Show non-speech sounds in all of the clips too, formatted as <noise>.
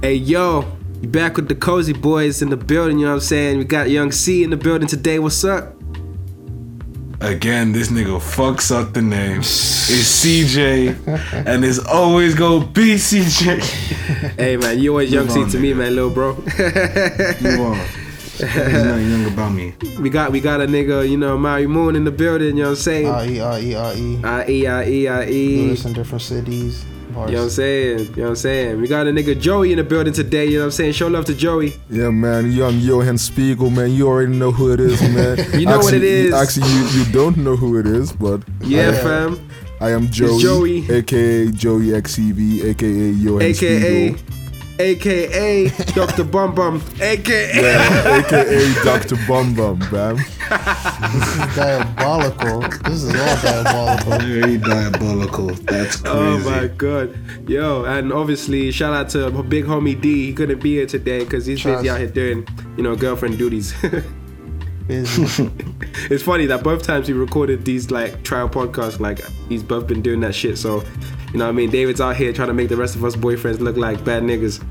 Hey yo, you back with the cozy boys in the building, you know what I'm saying? We got Young C in the building today. What's up? Again, this nigga fucks up the name. It's CJ, <laughs> and it's always gonna be CJ. <laughs> Hey man, you always Young Move C on, to me, man, little bro. You are. There's nothing young about me. we got we got a nigga, you know, Maui Moon in the building, you know what I'm saying? R E R E R E. I E I E I Do E. in different cities. Bars. You know what I'm saying? You know what I'm saying? We got a nigga Joey in the building today, you know what I'm saying? Show love to Joey. Yeah, man, young Johan Spiegel, man. You already know who it is, man. <laughs> You know what it is. Actually- Actually, you, you don't know who it is, but Yeah, I, fam. I am Joey, Joey. aka Joey XCV, aka Johan AKA Spiegel, AKA Dr. Bum Bum. AKA yeah, aka Dr. Bum Bum, man. This is diabolical. This is all diabolical. Very diabolical. That's <laughs> oh crazy. Oh my god. Yo, and obviously shout out to my big homie D. He couldn't be here today because he's busy out here doing, you know, girlfriend duties. <laughs> It's funny that both times we recorded these like trial podcasts, like he's both been doing that shit. So, you know what I mean? David's out here trying to make the rest of us boyfriends look like bad niggas.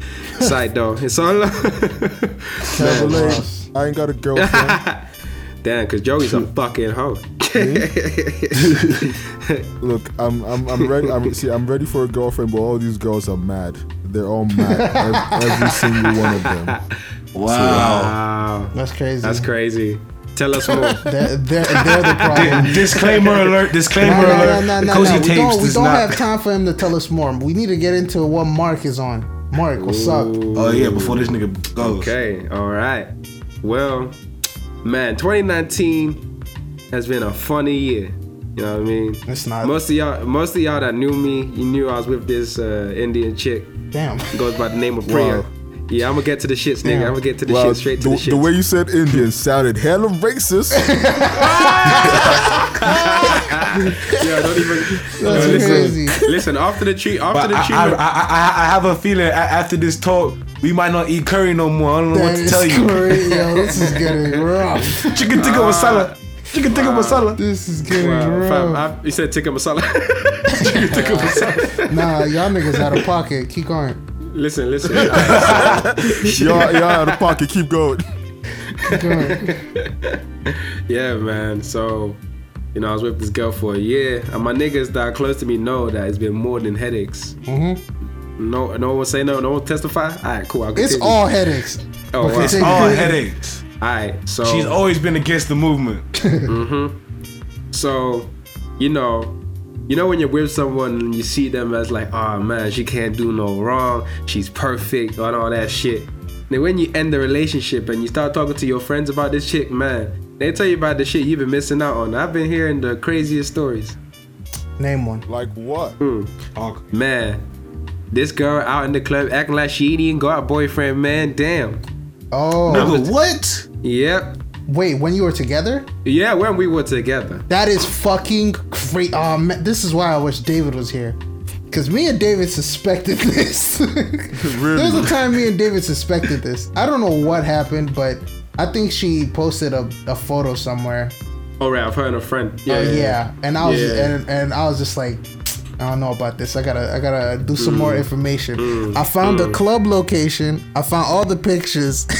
Side though. It's all <laughs> Never late. I ain't got a girlfriend. <laughs> Damn, cause Joey's a fucking hoe. <laughs> Look, I'm I'm I'm ready. I'm see, I'm ready for a girlfriend, but all these girls are mad. They're all mad. Every, every single one of them. Wow. Wow. That's crazy. That's crazy. Tell us more. <laughs> They're, they're, they're the <laughs> problem. Disclaimer alert. Disclaimer No, no, no, alert. no, no, Cozy no. We don't, we don't not. have time for him to tell us more. We need to get into what Mark is on. Mark, what's up? Oh yeah, before this nigga goes. Okay, all right. Well, man, 2019 has been a funny year. You know what I mean? It's not. Most of y'all, most of y'all that knew me, you knew I was with this uh, Indian chick. Damn. Goes by the name of Priya. Wow. Yeah, I'm gonna get to the shits, nigga. Damn. I'm gonna get to the Wow, shit straight to the, the shit. the way you said Indian sounded hella racist. <laughs> yeah, don't even. That's Yo, listen, crazy. listen, after the treat, after But the I, I, I, I, I have a feeling after this talk, we might not eat curry no more. I don't know what to tell you. crazy. Yo, <laughs> this is getting rough. Chicken tikka masala. Chicken tikka masala. This is getting wow, fam, rough. I, you said tikka masala. <laughs> tikka masala. Nah, y'all niggas out of pocket. Keep going. Listen, listen. <laughs> <laughs> y'all, y'all out of pocket. Keep going. Yeah, man. So, you know, I was with this girl for a year, and my niggas that are close to me know that it's been more than headaches. Mm-hmm. No, no one will say no. No one will testify. All right, cool. I'll It's continue. all headaches. Oh, wow. It's all headaches. All right. So She's always been against the movement. So, you know, you know when you're with someone and you see them as like, oh man, she can't do no wrong, she's perfect, and all that shit. Then when you end the relationship and you start talking to your friends about this chick, man, they tell you about the shit you've been missing out on. I've been hearing the craziest stories. Name one. Like what? Hmm. Talk. Man, this girl out in the club acting like she didn't got a boyfriend, man. Damn. Oh, Nigga, what? Yep. Wait. When you were together? Yeah, when we were together. That is fucking great. Oh man, this is why I wish David was here. Cause me and David suspected <laughs> this. <laughs> There was a time me and David suspected this. I don't know what happened, but I think she posted a, a photo somewhere. Oh, right, I've heard a friend. Oh, yeah, yeah. And I was Yeah. and, and I was just like, I don't know about this. I gotta I gotta do some more mm. information. Mm. I found the mm. club location. I found all the pictures. <laughs>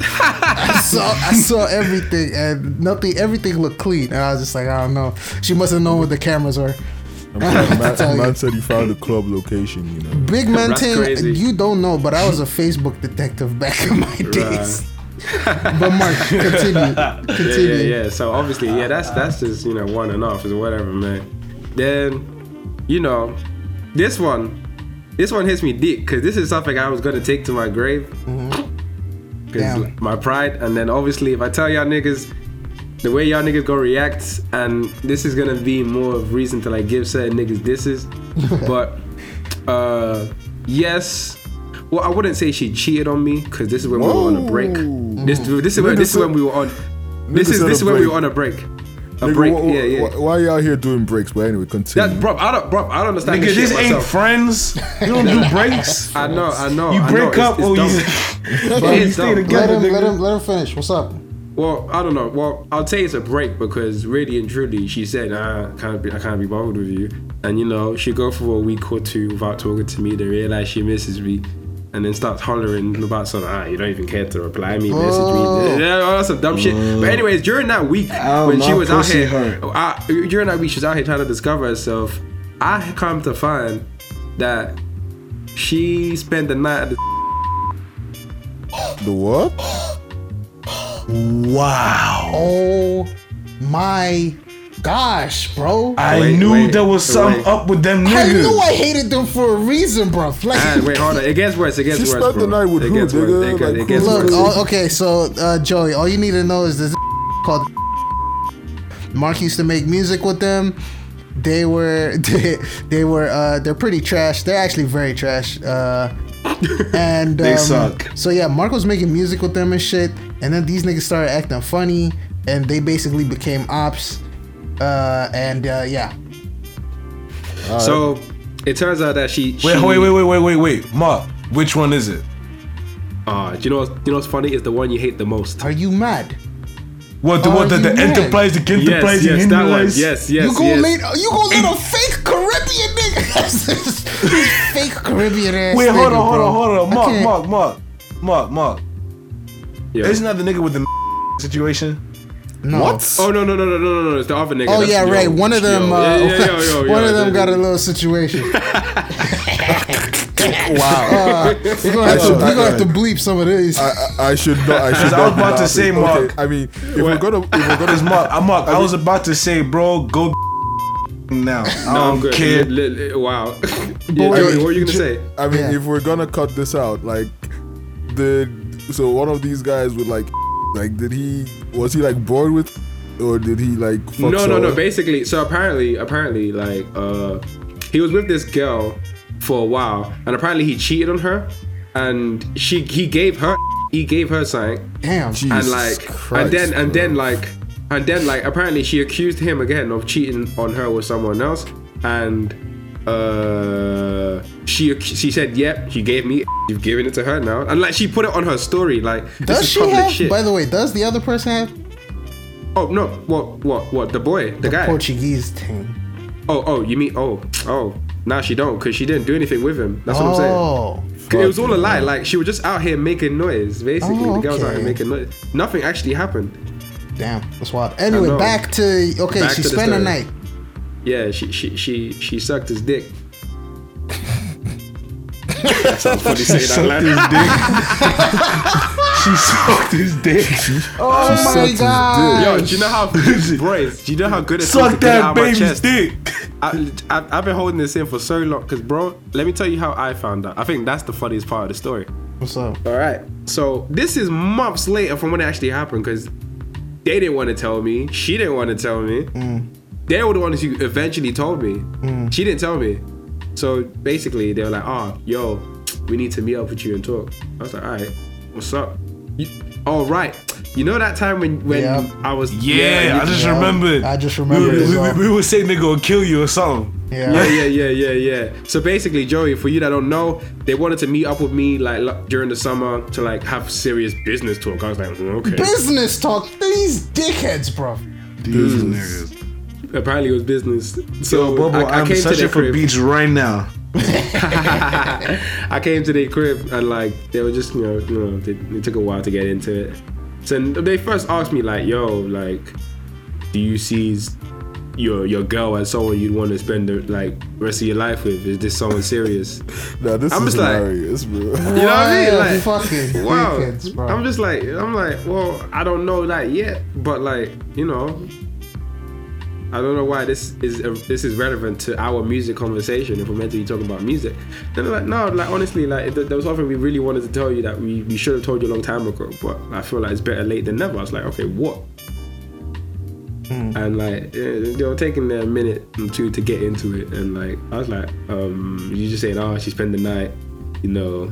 I saw I saw everything and nothing. Everything looked clean, and I was just like, I don't know. She must have known where the cameras were. <laughs> Man, tell you. man said he found a club location, you know. Big man That's thing, you don't know, but I was a Facebook detective back in my days. <laughs> but Mark, continue, yeah, yeah, yeah. So obviously, yeah, that's that's just you know one and off is whatever, man. Then, you know, this one, this one hits me deep because this is something I was gonna take to my grave. Because Damn. my pride, and then obviously, if I tell y'all niggas the way y'all niggas gonna react, and this is gonna be more of reason to like give certain niggas disses. <laughs> but uh yes. Well, I wouldn't say she cheated on me because this is when we were on a break. This, this is when this is when we were on. This is this is when we were on a break. A Nigga, break, wh- wh- yeah, yeah. wh- Why y'all here doing breaks? But anyway, continue. That, bro, I don't, bro, I don't understand Nigga, this, this ain't friends. You don't do <laughs> breaks. I know, I know. You I break know, up it's, or it's you, dumb. <laughs> or you It's stay dumb. Let him, let him, let him finish. What's up? Well, I don't know. Well, I'll say it's a break because really and truly, she said, I can't be, I can't be bothered with you. And you know, she go for a week or two without talking to me. To realize she misses me, and then starts hollering about something. Ah, you don't even care to reply me, Oh. message me, yeah, all that some dumb shit. But anyways, during that week Ow, when she was out here, hurt. uh, during that week she was out here trying to discover herself. I come to find that she spent the night at the The what? Wow. Oh my gosh, bro. I, I Wait, knew wait, there was something wait. up with them niggas. knew I hated them for a reason, bro. Like, Ah, wait, hold on. It gets worse. It gets She worse. spent bro. the night with it who, gets worse. nigga? It, Like, it gets? Look, worse. all, okay, so uh, Joey, all you need to know is this called. Mark used to make music with them. They were <laughs> they, they were uh, they're pretty trash. They're actually very trash. Uh, <laughs> and They um, suck. So yeah, Mark was making music with them and shit. And then these niggas started acting funny, and they basically became ops. Uh, and uh, yeah, So it turns out that she. Wait, she, wait, wait, wait, wait, wait, wait. Mark, which one is it? Uh, do you know? What, you know what's funny? Is the one you hate the most. are you mad? What the Are what the, the mad? enterprise, the enterprise, yes, the that one. enterprise? Yes, yes, you gonna yes. let you gonna let a fake Caribbean nigga, <laughs> this fake Caribbean ass. Wait, hold on, hold on, hold on. Mark, Mark, Mark, Mark, Mark. Yeah. Isn't that the nigga with the situation? No. What? Oh no no no no no no no! It's the other nigga. Oh That's- yeah, yo, right. One of them, yo, uh, yeah, yeah, yo, <laughs> yo, yo, one of them the- got a little situation. <laughs> Wow. <laughs> Uh, we're gonna have to, we're gonna have to bleep some of these. I, I, I should not. I should not. I was about to say, laughing. Mark. Okay, I mean, if we're gonna, if we're gonna, Mark. I'm Mark. I was about to say, bro, go now. I No, I'm good. care. Li- li- wow. yeah, Boy, Joey, what were you gonna say? I mean, Yeah. if we're gonna cut this out, like, the so one of these guys would like, like, did he was he like bored with, or did he like? No, no, no. Basically, so apparently, apparently, like, uh, he was with this girl for a while, and apparently he cheated on her, and she he gave her he gave her something, Damn. Jesus and like, Christ, and then and bro. then like, and then like, apparently she accused him again of cheating on her with someone else, and uh, she she said, "Yep, she gave me. You've given it to her now," and like she put it on her story, like, this Does is she public have? shit. By the way, does the other person have oh no, what what what the boy, the, guy? Portuguese thing? Oh, oh, you mean oh, oh? Now she don't, cause she didn't do anything with him. That's what I'm saying. Oh, It was all a lie. Like she was just out here making noise. Basically, Oh, the girl was out here making noise. Nothing actually happened. damn, that's wild. Anyway, back to okay. Back she to the spent a night. Yeah, she she she she sucked his dick. that sounds funny saying that loud. She sucked his dick. Oh sucked my god. Yo, do you know how boys? Do you know how good it feels to Suck get it that out of my baby's chest? dick. I, I, I've been holding this in for so long. Cause bro, let me tell you how I found out. I think that's the funniest part of the story. What's up? All right. So this is months later from when it actually happened because they didn't want to tell me. She didn't want to tell me. Mm. They were the ones who eventually told me. She didn't tell me. So basically, they were like, "Oh, yo, we need to meet up with you and talk." I was like, "All right, what's up?" You, oh, right. You know that time when when Yeah. I was Yeah, you- I just Yeah, remembered. I just remembered we, as we, well. we would say nigga will kill you or something. Yeah. yeah, yeah, yeah, yeah, yeah. So basically, Joey, for you that don't know, they wanted to meet up with me like lo- during the summer to like have serious business talk. I was like, "Mm, okay. Business talk. These dickheads, bro. These niggas. Apparently, it was business. So Yo, Bobo, I, I I'm came to searching for crib. beats right now. <laughs> I came to their crib and like they were just you know you know they, it took a while to get into it. So they first asked me like, "Yo, like, do you see your your girl as someone you'd want to spend the like rest of your life with? Is this someone serious?" <laughs> no, this I'm is just like- hilarious, bro. You know what I mean? Like, fucking wow. dickheads, bro. I'm just like, I'm like, well, I don't know that yet, but like, you know, I don't know why this is uh, this is relevant to our music conversation if we're meant to be talking about music. Then they're like, no, like honestly, like th- there was something we really wanted to tell you that we, we should have told you a long time ago, but I feel like it's better late than never. I was like, okay, what? And like eh, they were taking their minute or two to get into it, and like I was like, um, you just saying, oh, she spent the night, you know,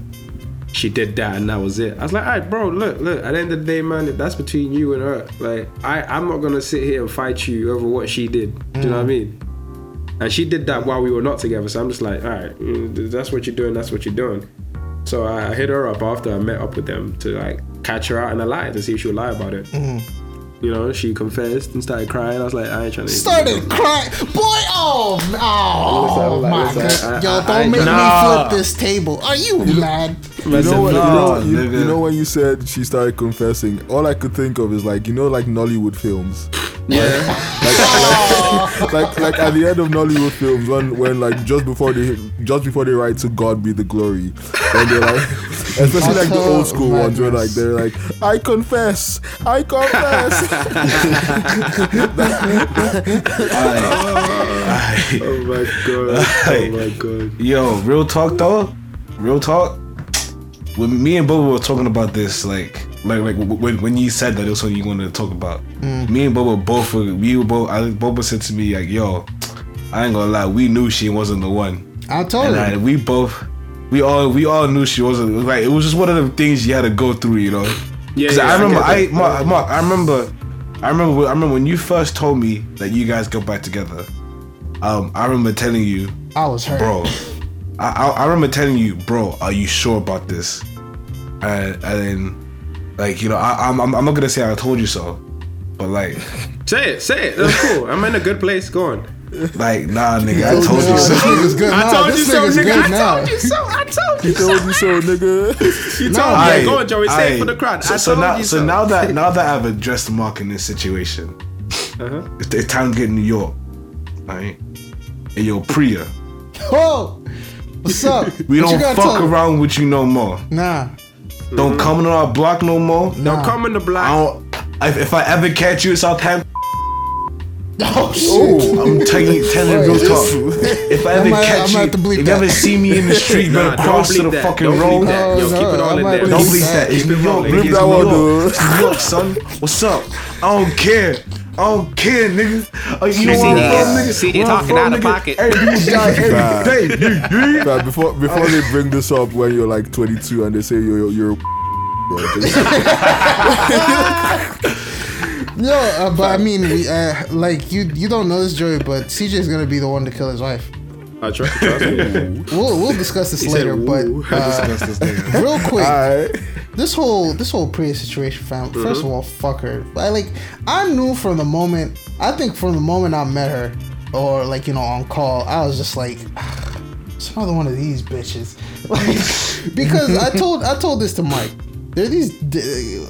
she did that and that was it. I was like, all right, bro, look, look, at the end of the day, man, that's between you and her. Like, I, I'm not gonna sit here and fight you over what she did. Do you know what I mean? And she did that while we were not together. So I'm just like, all right, mm, that's what you're doing, that's what you're doing. So I, hit her up after I met up with them to like catch her out in a lie to see if she'll lie about it. You know, she confessed and started crying. I was like, I ain't trying to. Started crying, boy. Oh, oh Listen, my listen, god! I- Yo, I- I- don't make Nah. me flip this table. Are you mad? You know, what, you, know, you, you know when you said she started confessing, all I could think of is like you know like Nollywood films, <laughs> Yeah. like, like, <laughs> like like at the end of Nollywood films when when like just before they just before they write to God be the glory, and they're like, especially like the old school ones where like they're like I confess, I confess. Aye. <laughs> <laughs> oh my god. Oh my god. Yo, real talk though, real talk. When me and Boba were talking about this, like, like, like when when you said that it was something you wanted to talk about, mm. me and Boba both were, we were both. I, Boba said to me like, "Yo, I ain't gonna lie, we knew she wasn't the one." I told and you. I, we both, we all, we all knew she wasn't. It was like it was just one of the things you had to go through, you know. Yeah, 'Cause yeah, I remember, get I. Mark, Mark, I remember, I remember, I remember when you first told me that you guys got back together. Um, I remember telling you, I was hurt. bro. I, I I remember telling you, bro, are you sure about this? And and then, like you know, I, I'm I'm I'm not gonna say I told you so, but like <laughs> Say it, say it. That's cool. I'm in a good place. Go on. Like nah, nigga, I told you so. nigga's good I told you so, nigga. I told you so. I told you so. told you so, nigga. You told me. Aye, <laughs> Go on, Joey. Say aye. it for the crowd. So, I so told now, you so so. now that now that I've addressed Mark in this situation, Uh-huh. it's, it's time to get New York, right? And yo, Priya, Oh, what's up? <laughs> we What don't fuck around with you no more. Nah. Don't come on our block no more. Don't come in the I block. don't. If, if I ever catch you in Southampton, <laughs> Oh shit. I'm telling you, telling real talk. <laughs> If I ever might- I catch might you, have to bleep if you that. ever see me in the <laughs> street, you Nah, better don't cross to bleep the that. fucking Don't bleep road. that. Yo, Oh, keep it all I in might there. bleep Don't Bleep bleep that. It's it New York, rolling. nigga. Keep It's that New York. dude. It's New York, son. What's up? I don't care. I don't care, nigga. Uh, you know See, where I'm from, nigga? See, they Where I'm talking from, out of nigga? pocket. Hey, people die Nah. day. Yeah, yeah. But before before they bring this up when you're like 22 and they say you're you're bro, just- Yo, uh, but I mean, we, uh, like you, you don't know this, Joey, but CJ is gonna be the one to kill his wife. I trust, trust me. We'll we'll discuss this He said, later, but uh, That's this nigga. <laughs> real quick, Alright. this whole this whole Priya situation, fam. Mm-hmm. First of all, fuck her. I like I knew from the moment I think from the moment I met her, or like you know on call, I was just like, it's another one of these bitches. <laughs> Like because I told I told this to Mike. There are these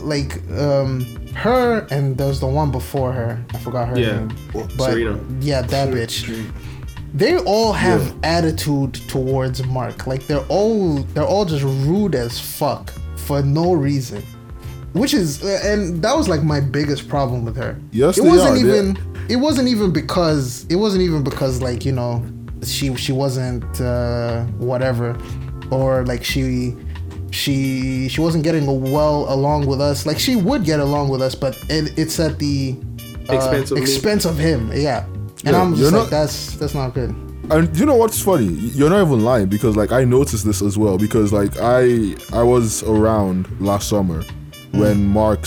like um her and there was the one before her. I forgot her Yeah. name. But Serena. yeah, that bitch they all have attitude towards Mark. Like they're all they're all just rude as fuck for no reason. Which is uh, and that was like my biggest problem with her. Yes, it they wasn't are. They- even it wasn't even because it wasn't even because like you know she she wasn't uh, whatever or like she she she wasn't getting well along with us. Like she would get along with us, but it, it's at the uh, Expense of expense of him. Yeah, and Yeah, I'm you're just like not- that's that's not good. And you know what's funny? You're not even lying because like I noticed this as well because like I I was around last summer when Mark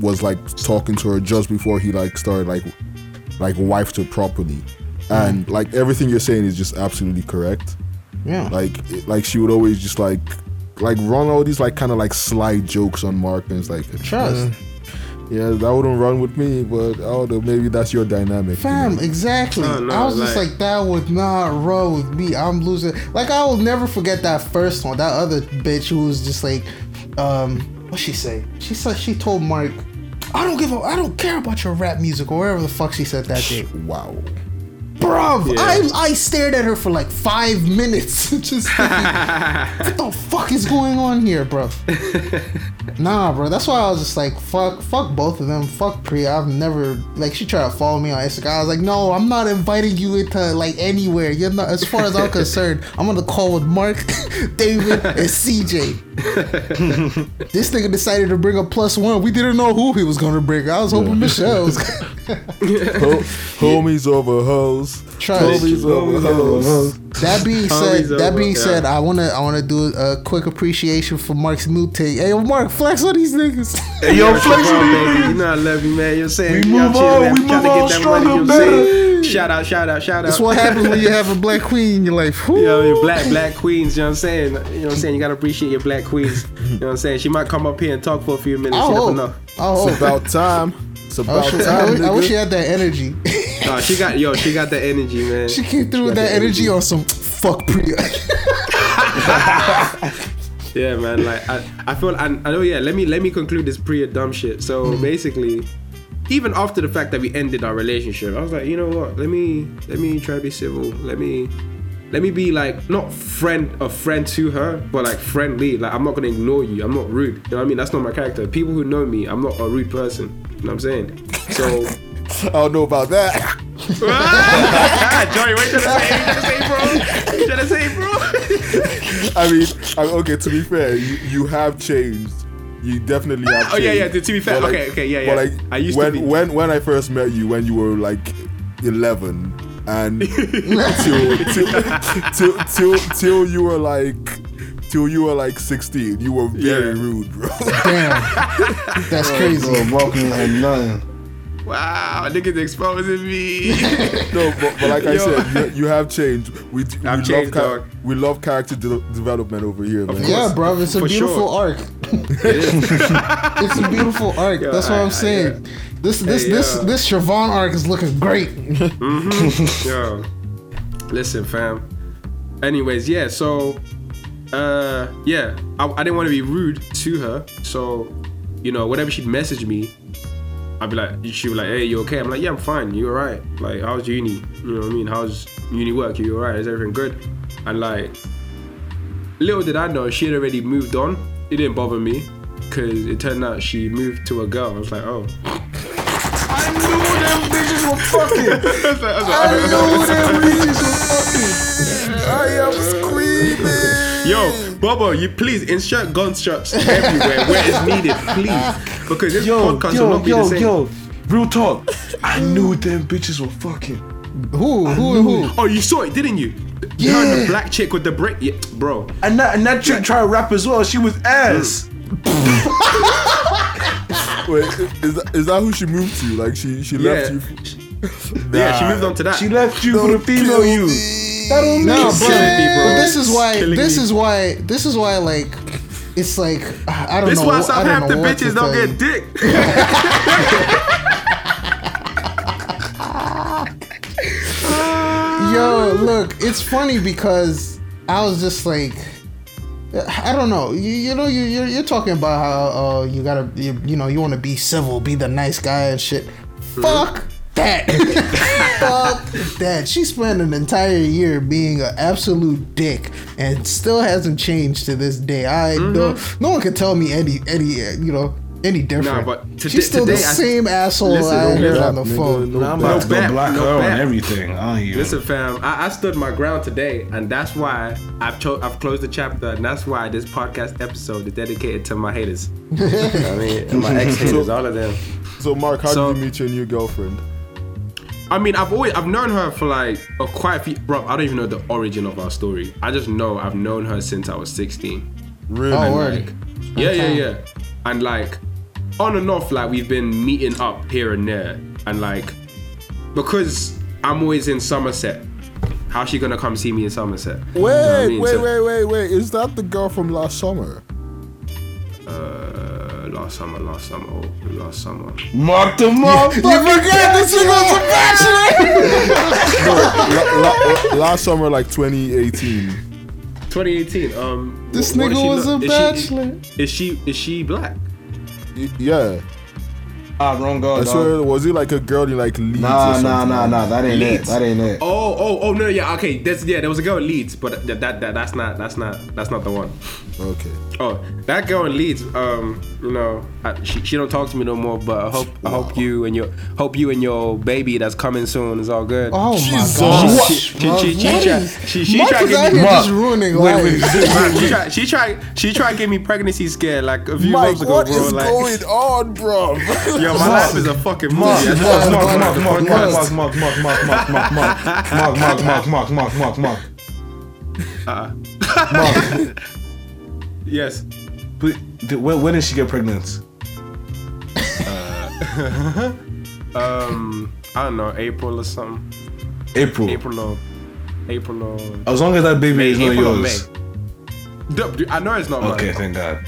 was like talking to her just before he like started like like wifed her properly. And like everything you're saying is just absolutely correct. Yeah. Like like she would always just like like run all these like kind of like sly jokes on Mark and it's like Trust. eh, yeah, that wouldn't run with me, but I don't know, maybe that's your dynamic. you know? exactly. Oh, no, I was just like- like, that would not run with me. I'm losing. Like, I will never forget that first one. That other bitch who was just like, um, what she say? She said she told Mark, I don't give a, I don't care about your rap music or whatever the fuck she said that day. Wow. Bruv, Yeah. I I stared at her for like five minutes, <laughs> just <laughs> thinking, what the fuck is going on here, bro? <laughs> nah, bro. That's why I was just like, fuck, fuck both of them. Fuck Priya. I've never like she tried to follow me on Instagram. I was like, no, I'm not inviting you into like anywhere. You're not. As far as I'm concerned, I'm on the call with Mark, David, and CJ. this nigga decided to bring a plus one. We didn't know who he was gonna bring. I was hoping Michelle was. Ho- <laughs> homies over hoes. Trust. Homies over hoes. That being said, Homies that over, being yeah. said, I wanna I wanna do a quick appreciation for Mark's new take. Hey, yo, Mark, flex on these niggas. Hey, yo, flex on, on baby. You know I love you, man. You're saying We move on, man. we move on get that money. stronger, You know what I'm better. saying? Shout out, shout out, shout out. That's what happens when you have a black queen in your life. <laughs> Whew. You know, your black black queens, you know what I'm saying? You know what I'm saying? You gotta appreciate your black queens. You know what I'm saying? She might come up here and talk for a few minutes. I You never hope. know. I It's about time. It's I about wish, I, time. wish, I wish she had that energy. Nah, she got yo, she got the energy, man. she came through got with that the energy on some fuck Priya. <laughs> Yeah, man. Like I, I feel I, I know. Yeah, let me let me conclude this pre dumb shit. So Mm-hmm. basically, even after the fact that we ended our relationship, I was like, you know what? Let me let me try to be civil. Let me let me be like not friend a friend to her, but like friendly. Like I'm not gonna ignore you. I'm not rude. You know what I mean? That's not my character. People who know me, I'm not a rude person. You know what I'm saying? So. <laughs> I don't know about that. Johnny, what you trying to say, bro? What you trying to say, bro? <laughs> I mean, I, okay. To be fair, you, you have changed. You definitely have. Oh, yeah, yeah, to- to be fair, But, okay, okay, yeah, yeah. But like, I used to when be- when when I first met you, when you were like eleven, and <laughs> till, till, till till till you were like till you were like sixteen, you were very Yeah. rude, bro. Damn, <laughs> that's crazy. Bro, Balkan had nothing. Wow, niggas exposing me. no, but, but like I Yo. said, you, you have changed. We, we love changed, char- dog. we love character de- development over here, man. Yeah, bro, it's a For beautiful sure. arc. <laughs> <laughs> it's a beautiful arc. Yo, That's what I- I'm I- saying. This this Hey, this yo. this Siobhan arc is looking great. Mm-hmm. Yo, listen, fam. Anyways, yeah. So, uh, yeah, I, I didn't want to be rude to her. So, you know, whenever she'd message me, I'd be like, she'd be like, "Hey, you okay?" I'm like, "Yeah, I'm fine. You alright? Like, how's uni? You know what I mean? How's uni work? You alright? Is everything good?" And like, little did I know, she had already moved on. It didn't bother me because it turned out she moved to a girl. I was like, "Oh." I knew them bitches were fucking. <laughs> I was like- I was like- I knew them bitches were fucking. I am screaming. Yo, Bobo, you please insert gunshots everywhere where it's needed, please. Because this Yo, podcast will yo, not be the yo, same. yo. Real talk. I knew them bitches were fucking. Who who who? Oh, you saw it, didn't you? Yeah. Her and the black chick with the break. Yeah, bro. And that and that chick tried to rap as well. She was ass. <laughs> Wait, is that, is that who she moved to? Like she she left Yeah. you. Yeah, she moved on to that. She left you for the female kill you. Me. That don't No, make bro. sense. me, bro. But this is why. Killing This me. is why. This is why. Like, it's like I don't this know. This why what- some don't half the bitches don't get dick. <laughs> Yo, look, it's funny because I was just like, I don't know. You, you know, you, you're, you're talking about how uh, you gotta, you, you know, you want to be civil, be the nice guy and shit. Fuck that. <laughs> Fuck that. She spent an entire year being an absolute dick and still hasn't changed to this day. I no, no one can tell me any, any, uh, you know. Any different? but today- she's still the today I- same asshole Listen, I no heard on the nigga, phone. no Nah, I'm cap. about to go bet, black no her bet. and everything. I hear. Listen, fam, I, I stood my ground today, and that's why I've cho- I've closed the chapter, and that's why this podcast episode is dedicated to my haters. <laughs> I mean, and my ex haters, all of them. So Mark, how So- did you meet your new girlfriend? I mean, I've always I've known her for like a quite a few. Bro, I don't even know the origin of our story. I just know I've known her since I was 16. Really? Oh, word. like, yeah, yeah, yeah. And like, on and off, like we've been meeting up here and there, and like, because I'm always in Somerset. How's she gonna come see me in Somerset? Wait, You know I mean? wait, So- wait, wait, wait. Is that the girl from last summer? Uh, last summer, last summer, oh, last summer. Mark the motherfucker. You forget this nigga was a bachelor. <laughs> La- la- la- last summer, like 2018. 2018. Um, This wh- nigga was look- a is bachelor. She, is she is she black? Y- Yeah. Ah, wrong girl. I dog. was he like a girl in like Leeds or Nah, something? nah, nah, nah. That ain't it. That ain't it. Oh, oh, oh no, yeah, okay. That's yeah. There was a girl in Leeds, but that, that, that that's not that's not that's not the one. Okay. Oh, that girl in Leeds. Um, you know, I, she, she don't talk to me no more. But I hope I hope you and your hope you and your baby that's coming soon is all good. Oh my god. She she she she, what she, she Mark tried to is out give here me. just ruining lives. Man, she tried she tried she tried to give me pregnancy scare like a few Mike, months ago, what bro. is like, going on, bro? yo, my life is a fucking movie. Mark, I just Mark, talked Mark, about Mark, it Mark, on the Mark, podcast. Mark, Mark, Mark, Mark, Mark, Mark, Mark, Mark, Mark, Mark, Mark, Mark, Mark, Mark. Yes. But th- when, when did she get pregnant? <laughs> Um, I don't know, April or something. April. April or April or As long as that baby May. is not April or yours. May. Dude, dude, I know it's not mine. Okay, thank God.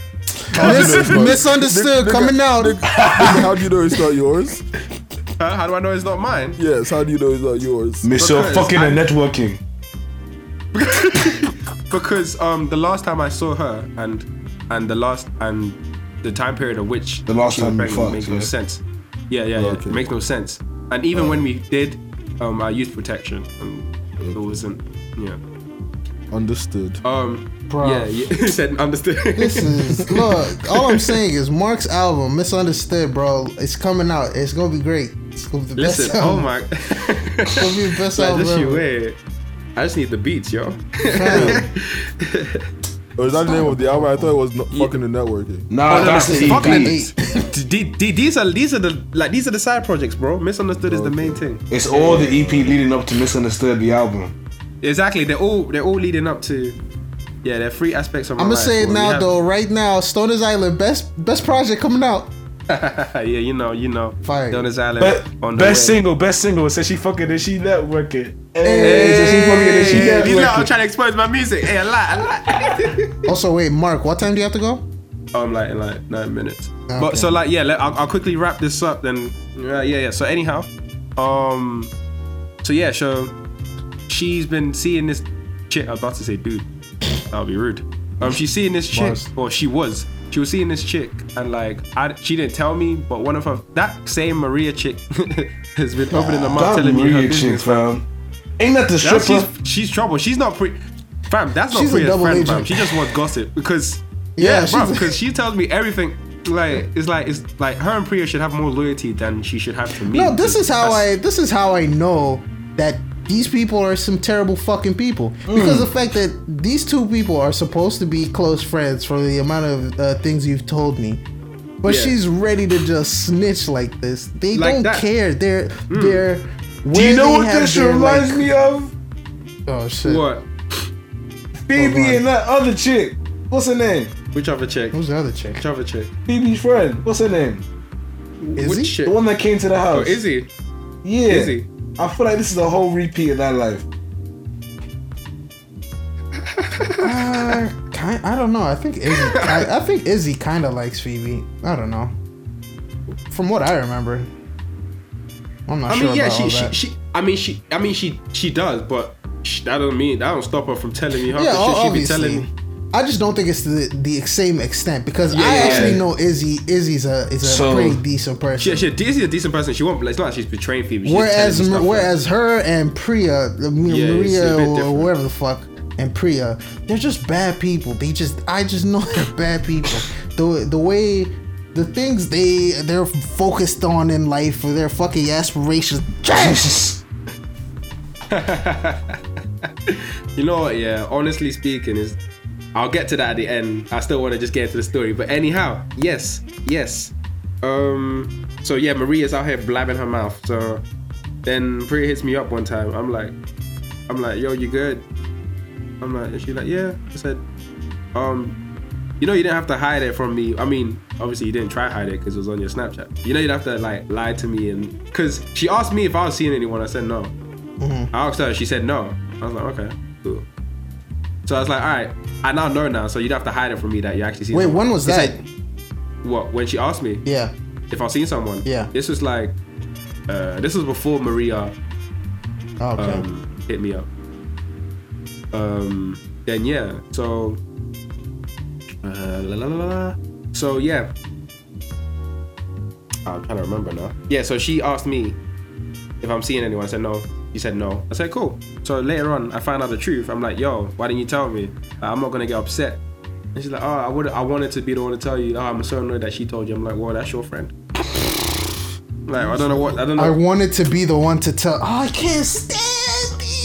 How do you know misunderstood Nigga- coming out. nigga, nigga, how do you know it's not yours? Huh? How do I know it's not mine? Yes, how do you know it's not yours? Mr. Because Fucking I- and networking. <laughs> Because um the last time I saw her and and the last and the time period of which The last she time you pregnant fucked, makes no sense. Yeah, yeah, yeah. Okay. Makes no sense. And even when we did, um, I used protection, and it wasn't. Yeah. Understood. Um. Bro. Yeah. yeah. <laughs> he said understood. This is look. All I'm saying is Mark's album, Misunderstood, bro. It's coming out. It's gonna be great. It's gonna be the best. Listen. Oh album. my. It's gonna be the best <laughs> like, album just you ever. wait. I just need the beats, yo. Fam, Or is that the name of the album? I thought it was no, fucking the networking. Nah, Oh, no, that's the fuck EP. it. D- D- these are these are the like these are the side projects, bro. Misunderstood is the main thing. It's all the EP leading up to Misunderstood, the album. Exactly. They're all they're all leading up to. Yeah, they're three aspects of. my I'm gonna life, say it now though. Right now, Stoners Island best best project coming out. <laughs> yeah, you know, you know. Fire. Donis Island Be- on the best way. single, best single. Said she fucking and she networking. Hey, Hey. said she fucking and she Hey, you know, I'm trying to expose my music. Hey, a lot, a lot. <laughs> Also, wait, Mark, what time do you have to go? I'm like in like nine minutes. Okay. But so like yeah, let, I'll, I'll quickly wrap this up. Then yeah, yeah, yeah. So anyhow, um, so yeah, so she's been seeing this chick. I was about to say dude. That would be rude. Um, she's seeing this chick, Mars. or she was. She was seeing this chick, and like I, she didn't tell me, but one of her that same Maria chick <laughs> has been opening her mouth telling me her chick, business. fam. Ain't that the stripper? she's, she's trouble. She's not pre. Fam, that's not She's friend, agent. fam. She just wants gossip because Yeah, yeah, Because she tells me everything. Like it's like it's like her and Priya should have more loyalty than she should have to me. No, this is how I this is how I know that these people are some terrible fucking people because the fact that these two people are supposed to be close friends for the amount of uh, things you've told me. But Yeah. she's ready to just snitch like this. They Like don't that. care. They're they're. Do you know what this reminds me of? Oh shit! What? Phoebe Hold on. and that other chick. What's her name? Which other chick? Who's the other chick? Which other chick? Phoebe's friend. What's her name? Is Which he? chick? The one that came to the house. Oh, house. Izzy. Yeah. Izzy. I feel like this is a whole repeat of that life. Uh, kind, I don't know. I think Izzy. I, I think Izzy kind of likes Phoebe. I don't know. From what I remember, I'm not I sure mean, yeah, about she, she, she. I mean, she. I mean, she. She does, but sh- that don't mean that don't stop her from telling me How yeah, the shit she be telling me. I just don't think it's the the same extent because Yeah, I yeah, actually yeah. know Izzy. Izzy's a is a So- pretty decent person. She, she, Izzy's a decent person. She won't. It's not like she's betraying Phoebe. She's whereas telling me stuff, whereas her and Priya, Yeah, Maria bit or different. whoever the fuck, and Priya, they're just bad people. They just I just know <laughs> they're bad people. The the way the things they they're focused on in life or their fucking aspirations. Jesus. <laughs> You know what? Yeah, honestly speaking, is I'll get to that at the end. I still want to just get into the story, but anyhow, yes, yes. Um. So yeah, Maria's out here blabbing her mouth. So then Priya hits me up one time. I'm like, I'm like, yo, you good? I'm like, and she's like, yeah. I said, um, you know, you didn't have to hide it from me. I mean, obviously you didn't try hide it because it was on your Snapchat. You know, you'd have to like lie to me and because she asked me if I was seeing anyone. I said no. I asked her. She said no. I was like, okay, cool. So I was like, all right, I now know now. So you'd have to hide it from me that you actually see. Wait, someone. when was that? said- what? When she asked me Yeah. if I've seen someone? Yeah. This was like, uh, this was before Maria Okay. um, hit me up. Um, then yeah, so uh, la, la, la. so yeah, I'm trying to remember now. Yeah, so she asked me if I'm seeing anyone. I said no. He said no. I said cool. So later on, I find out the truth. I'm like, yo, why didn't you tell me? Like, I'm not gonna get upset. And she's like, oh, I would, I wanted to be the one to tell you. Oh, I'm so annoyed that she told you. I'm like, well, that's your friend. Like, I don't know what, I don't know. I wanted to be the one to tell. Oh, I can't stand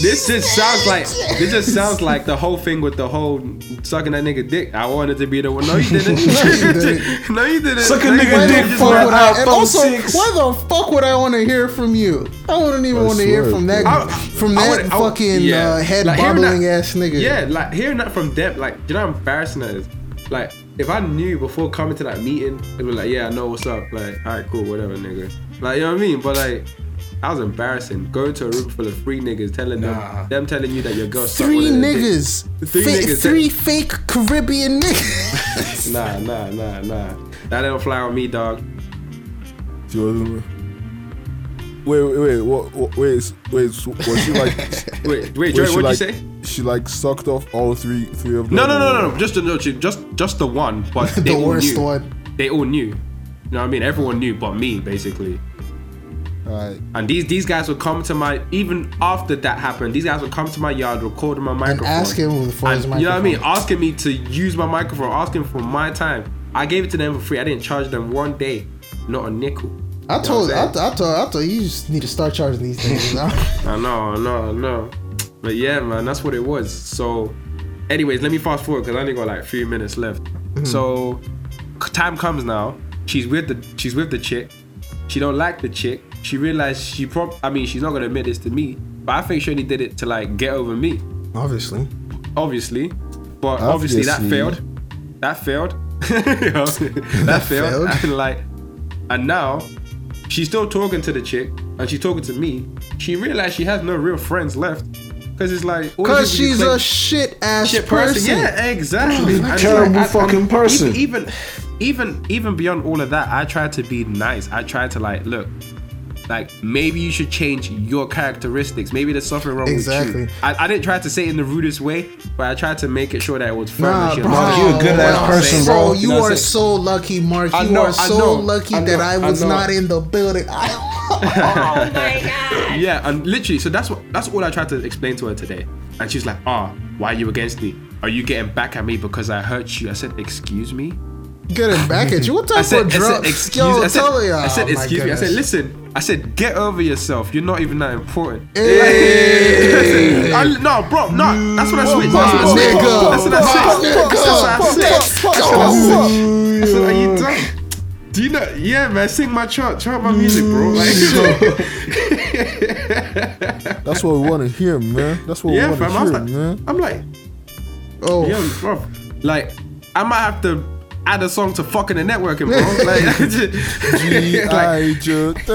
This just sounds like this just sounds like the whole thing with the whole sucking that nigga dick. I wanted to be the one. No, you didn't. <laughs> didn't. <laughs> no, you didn't. Suck a No, you nigga didn't. dick the You for fuck just- would I? And iPhone also, 6. why the fuck would I want to hear from you? I wouldn't even want to hear from that I- from I that would- I would- fucking yeah. uh, head Like, hearing bobbling that- ass nigga. Yeah, like hearing that from Depp, like do you know how embarrassing that is. Like if I knew before coming to that meeting, it'd be like, "Yeah, I know what's up." Like, all right, cool, whatever, nigga. Like you know what I mean? But like, That was embarrassing. Going to a room full of three niggas, telling Nah. them, them telling you that your girl sucked Three one of their dick. niggas. Three Fa- niggas. Three fake Caribbean niggas. <laughs> Nah, nah, nah, nah. That don't fly on me, dog. She was- Wait, wait, wait, what, what, wait, wait, was she like, <laughs> Wait, wait, wait, Joey, what'd like, you say? She like sucked off all three, three of them? No, no, no, no, no. Just the no, she- just just the one, but <laughs> they the all worst knew. one. They all knew. You know what I mean? Everyone knew, but me, basically. Alright. And these these guys would come to my even after that happened. These guys would come to my yard, recording my microphone, ask him for his And You know what I mean? Asking me to use my microphone, asking for my time. I gave it to them for free. I didn't charge them one day, not a nickel. I told, I, I'm told, I told you just need to start charging these things. now. <laughs> I know, I know, I know. But yeah, man, that's what it was. So, anyways, let me fast forward because I only got like three minutes left. Mm-hmm. So, time comes now. She's with the she's with the chick. She don't like the chick. She realized she prob I mean she's not gonna admit this to me, but I think she only did it to like get over me. Obviously. Obviously, but obviously, that failed. That failed. <laughs> Know, <laughs> that failed. failed. <laughs> And like, and now she's still talking to the chick, and she's talking to me. She realized she has no real friends left, because it's like Cause she's a shit ass shit person. person. Yeah, exactly. It's terrible I- fucking and person. Even, even, even, even beyond all of that, I tried to be nice. I tried to like, look, like maybe you should change your characteristics. Maybe there's something wrong Exactly. with you. I, I didn't try to say it in the rudest way, but I tried to make it sure that it was firm. Nah, and shit. bro. Like, you a good ass what person, bro. Bro, You you know are I'm so lucky, Mark. I You know, are I so know, lucky I that know, I I was know. not in the building. <laughs> <laughs> Oh my god. Yeah, and literally, so that's what that's all I tried to explain to her today. And she's like, "Ah, why are you against me? Are you getting back at me because I hurt you?" I said, "Excuse me." Getting back at you. What <laughs> I type said, of I drug? said, excuse Yo, I said, tell her. I said, Oh, my excuse me. I said, listen. I said, get over yourself. You're not even that important. Hey. <laughs> I, no, bro, no. That's what I switched. That's what I switched. That's what I switched. That's what I said. That's what I said. I said, are you done? Do you know? Yeah, man. Sing my chart, chart my music, bro. Like, <laughs> <laughs> That's what we want to hear, man. That's what yeah, we want to hear, like, man. I'm like, Oh, yeah, bro. Like, I might have to add a song to fucking the networking, bro. <laughs> Like, <laughs> like, I <laughs> just,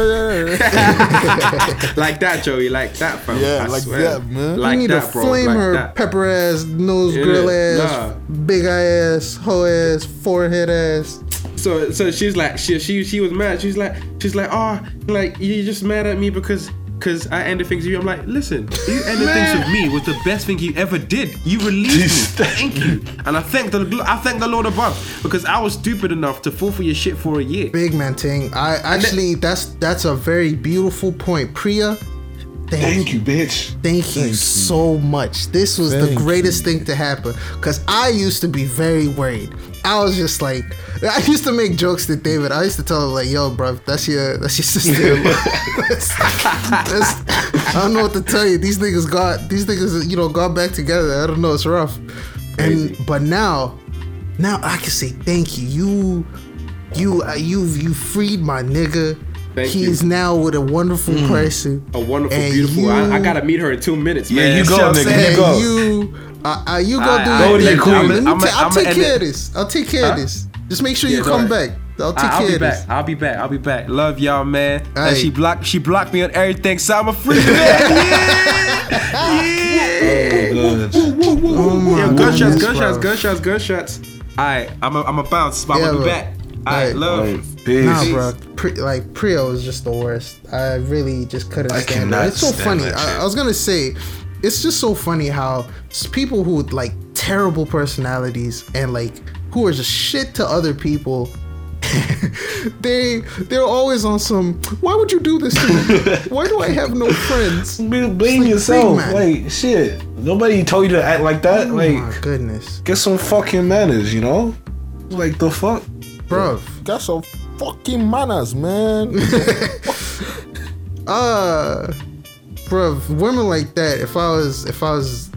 like that, Joey. Like that, fam. Yeah, I like swear. that, man. Like you need that, to bro. flame like her that. pepper ass, nose Yeah, grill ass, nah. big ass, hoe ass, forehead ass. So so she's like she she she was mad. She's like she's like oh like you just mad at me because because I ended things with you. I'm like listen, you ended things with me was the best thing you ever did. You released me. <laughs> Thank you. And I thank the I thank the Lord above because I was stupid enough to fall for your shit for a year. Big man thing. I actually that's that's a very beautiful point. Priya, thank, Thank you. you, bitch. Thank you so much. This was the Thank greatest thing to happen because I used to be very worried. I was just like, I used to make jokes to David. I used to tell him like, "Yo, bro, that's your that's your <laughs> sister." <laughs> That's- that's- I don't know what to tell you. These niggas got these niggas, you know, got back together. I don't know. It's rough. And but now, now I can say thank you. You, you, uh, you, you freed my nigga. Thank he you. is now with a wonderful person. A wonderful, And beautiful. I, I gotta meet her in two minutes, man. Yeah, man. you go, know what I'm nigga, you go. you, uh, uh, you go I- do I- your thing. your queen. Let me I'm a- ta- I'll I'm take care of this. I'll take care of this. Just make sure Yeah, you come worry. back. I'll take I- I'll care be of back. this. I'll be back. I'll be back. Love y'all, man. And Hey. she blocked. She blocked me on everything. So I'm a free man. Yeah. yeah. Good. Oh my Yeah, goodness, gunshots, gunshots, gunshots, gunshots. Alright, I'm a, I'm a bounce, but Yeah, I'm gonna be bro. back. Alright, Aight. love. Peace. Nah, bro. Pri- like Priya was just the worst. I really just couldn't I stand it. It's so funny. I. I was gonna say, it's just so funny how people who with like terrible personalities and like who are just shit to other people. <laughs> they they're always on some. Why would you do this to me? <laughs> Why do I have no friends? Blame like yourself. big man. Like shit. Nobody told you to act like that. Oh like my goodness, get some fucking manners, you know? Like the fuck? bro. got some fucking manners, man. <laughs> Uh, bro, women like that. If I was, if I was,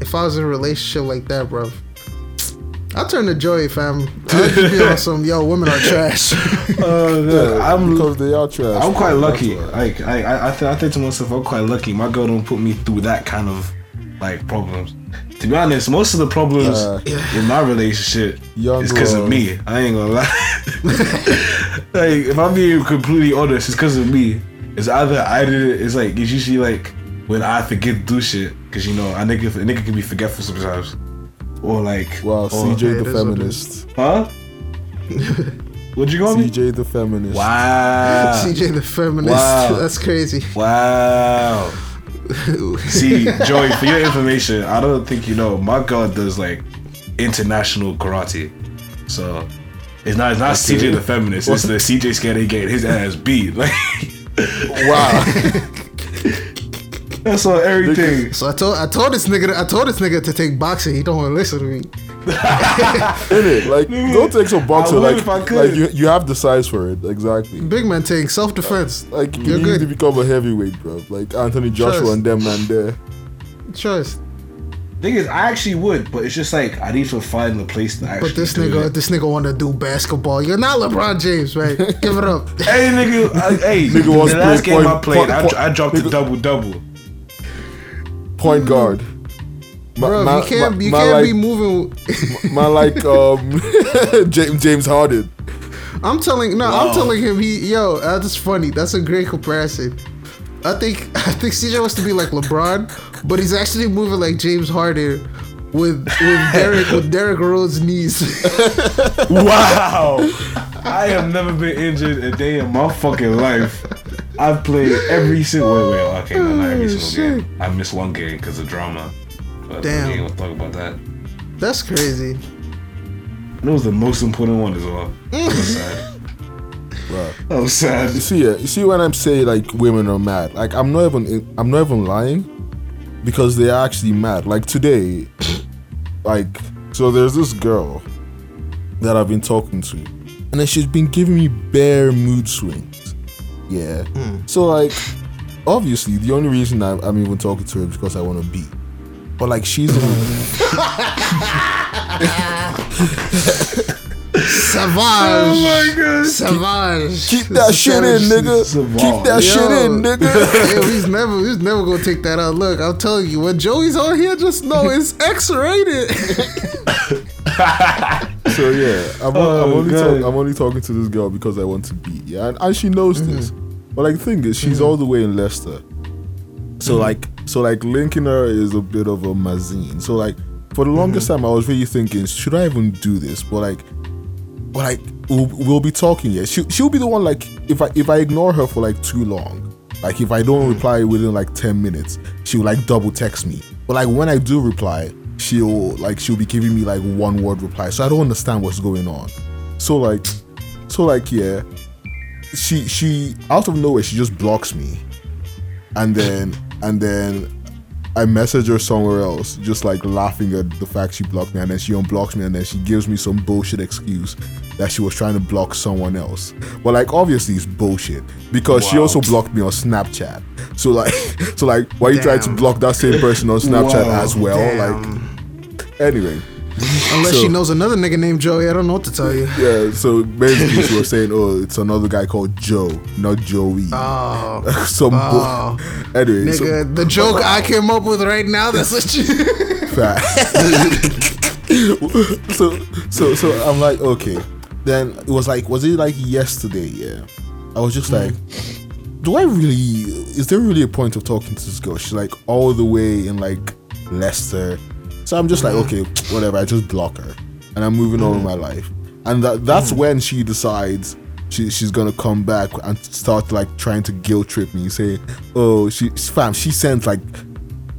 if I was in a relationship like that, bro, I'll turn to Joey, fam. I'll just be on some yo. Women are trash. <laughs> Uh, <laughs> good. I'm because they are trash. I'm quite lucky. Like I, I, I, th- I think to myself, I'm quite lucky. My girl don't put me through that kind of like problems. To be honest, most of the problems Uh, in my relationship Young is because of me. I ain't gonna lie. <laughs> like if I'm being completely honest, it's because of me. It's either I did it. It's like it's usually like when I forget to do shit because you know a nigga a nigga can be forgetful sometimes, or like Wow, or- CJ the is what it feminist. huh? <laughs> What'd you call me? CJ the feminist. Wow. <laughs> CJ the feminist. Wow. <laughs> That's crazy. Wow. See, Joey, for your information, I don't think you know. My god does like international karate, so it's not it's not CJ the feminist. It's the CJ scared he getting his ass beat. Like Wow. that's on everything. So I told I told this nigga I told this nigga to take boxing. He don't want to listen to me. <laughs> In it, like don't take some boxing. Like, if I could. like you, you have the size for it. Exactly. Big man take self defense. Like you You're need to become a heavyweight, bro. Like Anthony Joshua Trust. and them man there. Trust. Thing is, I actually would, but it's just like I need to find the place to actually. But this do nigga, it. this nigga want to do basketball. You're not LeBron James, right? <laughs> Give it up. Hey nigga, I, hey <laughs> Nigga wants the to last game point- I played, point- I, point- I dropped a double double. Point guard. Ma- Bro, ma- you can't, ma- you can't like, be moving. <laughs> my, like um, James James Harden. I'm telling, no, I'm telling him he, yo, that's funny. That's a great comparison. I think, <laughs> I think CJ wants to be like LeBron, but he's actually moving like James Harden with with <laughs> Derek with Derrick Rose knees. <laughs> Wow, I have never been injured a day in my fucking life. I've played every single wait, wait, okay, no, not every single <sighs> shit. game. I missed one game because of drama. But Damn. we ain't gonna talk about that. That's crazy. It was the most important one as well. Mm. I was sad. I was sad. You see, you see when I'm saying like women are mad, like I'm not even I'm not even lying, because they're actually mad. Like today, like so there's this girl that I've been talking to, and then she's been giving me bare mood swings. Yeah. Hmm. So like, obviously the only reason I, I'm even talking to her is because I want to be. But like she's <laughs> <laughs> <laughs> Savage. Oh my god. Savage. keep that shit in, nigga. Savage. Keep that shit in, nigga. <laughs> Yo, he's never, he's never gonna take that out. Look, I'm telling you, when Joey's on here, just know it's <laughs> X-rated. <laughs> So yeah, I'm, Oh, I'm only talk, I'm only talking to this girl because I want to be. Yeah, and, and she knows Mm-hmm. this. But like the thing is, she's all the way in Leicester. So Mm-hmm. like, so like linking her is a bit of a mazine. So like, for the longest Mm-hmm. time, I was really thinking, should I even do this? But like, but like, we'll, we'll be talking. Yeah, she she'll be the one. Like, if I if I ignore her for like too long, like if I don't reply within like ten minutes, she'll like double text me. But like when I do reply, she'll like she'll be giving me like one word reply. So I don't understand what's going on. So like, so like yeah, she she out of nowhere she just blocks me, and then and then I message her somewhere else, just like laughing at the fact she blocked me, and then she unblocks me, and then she gives me some bullshit excuse that she was trying to block someone else. But like obviously it's bullshit because she also blocked me on Snapchat. So like <laughs> so like why you trying to block that same person on Snapchat Wow. as well? Damn. Like anyway. Unless So- she knows another nigga named Joey, I don't know what to tell you. Yeah, so basically she was saying, Oh, it's another guy called Joe, not Joey. Oh, <laughs> Some bu- oh. anyway, so- nigga, the joke I <laughs> came up with right now, that's what you. <laughs> So so so I'm like, okay. Then it was like, was it like yesterday? Yeah. I was just hmm. like, do I really? Is there really a point of talking to this girl? She's like all the way in like Leicester. So I'm just like, okay, whatever. I just block her, and I'm moving on with my life. And that that's mm. when she decides. She, she's gonna come back and start like trying to guilt trip me, say, "Oh, she fam, she sends like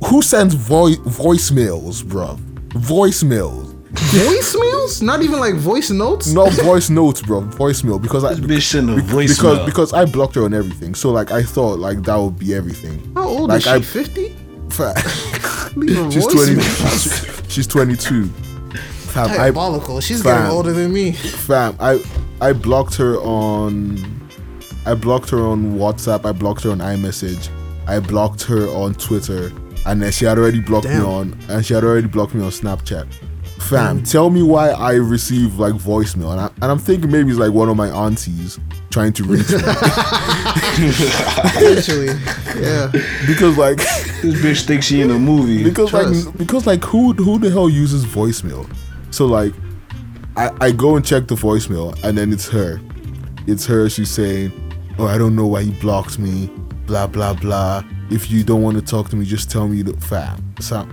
who sends voice voicemails, bruv? Voicemails. Voicemails? Not even like voice notes? Not <laughs> voice notes, bro. Voicemail. Because I This bitch sent because because I blocked her on everything. So like I thought like that would be everything. How old Like, is I- she? 50? Fa- <laughs> Leave she's twenty. <laughs> She's twenty two. Fam, I Diabolical. She's Fam. getting older than me. fam, I I blocked her on I blocked her on WhatsApp, I blocked her on iMessage, I blocked her on Twitter, and then she had already blocked me on and she had already blocked me on Snapchat. Fam, hmm. tell me why I receive like voicemail, and, I, and I'm thinking maybe it's like one of my aunties trying to reach me <laughs> Eventually. Yeah. because like this bitch thinks she in a movie. because Trust. like because like who who the hell uses voicemail? So like I, I go and check the voicemail and then it's her. It's her, she's saying, Oh, I don't know why he blocked me. blah blah blah. If you don't want to talk to me, just tell me the fam. So,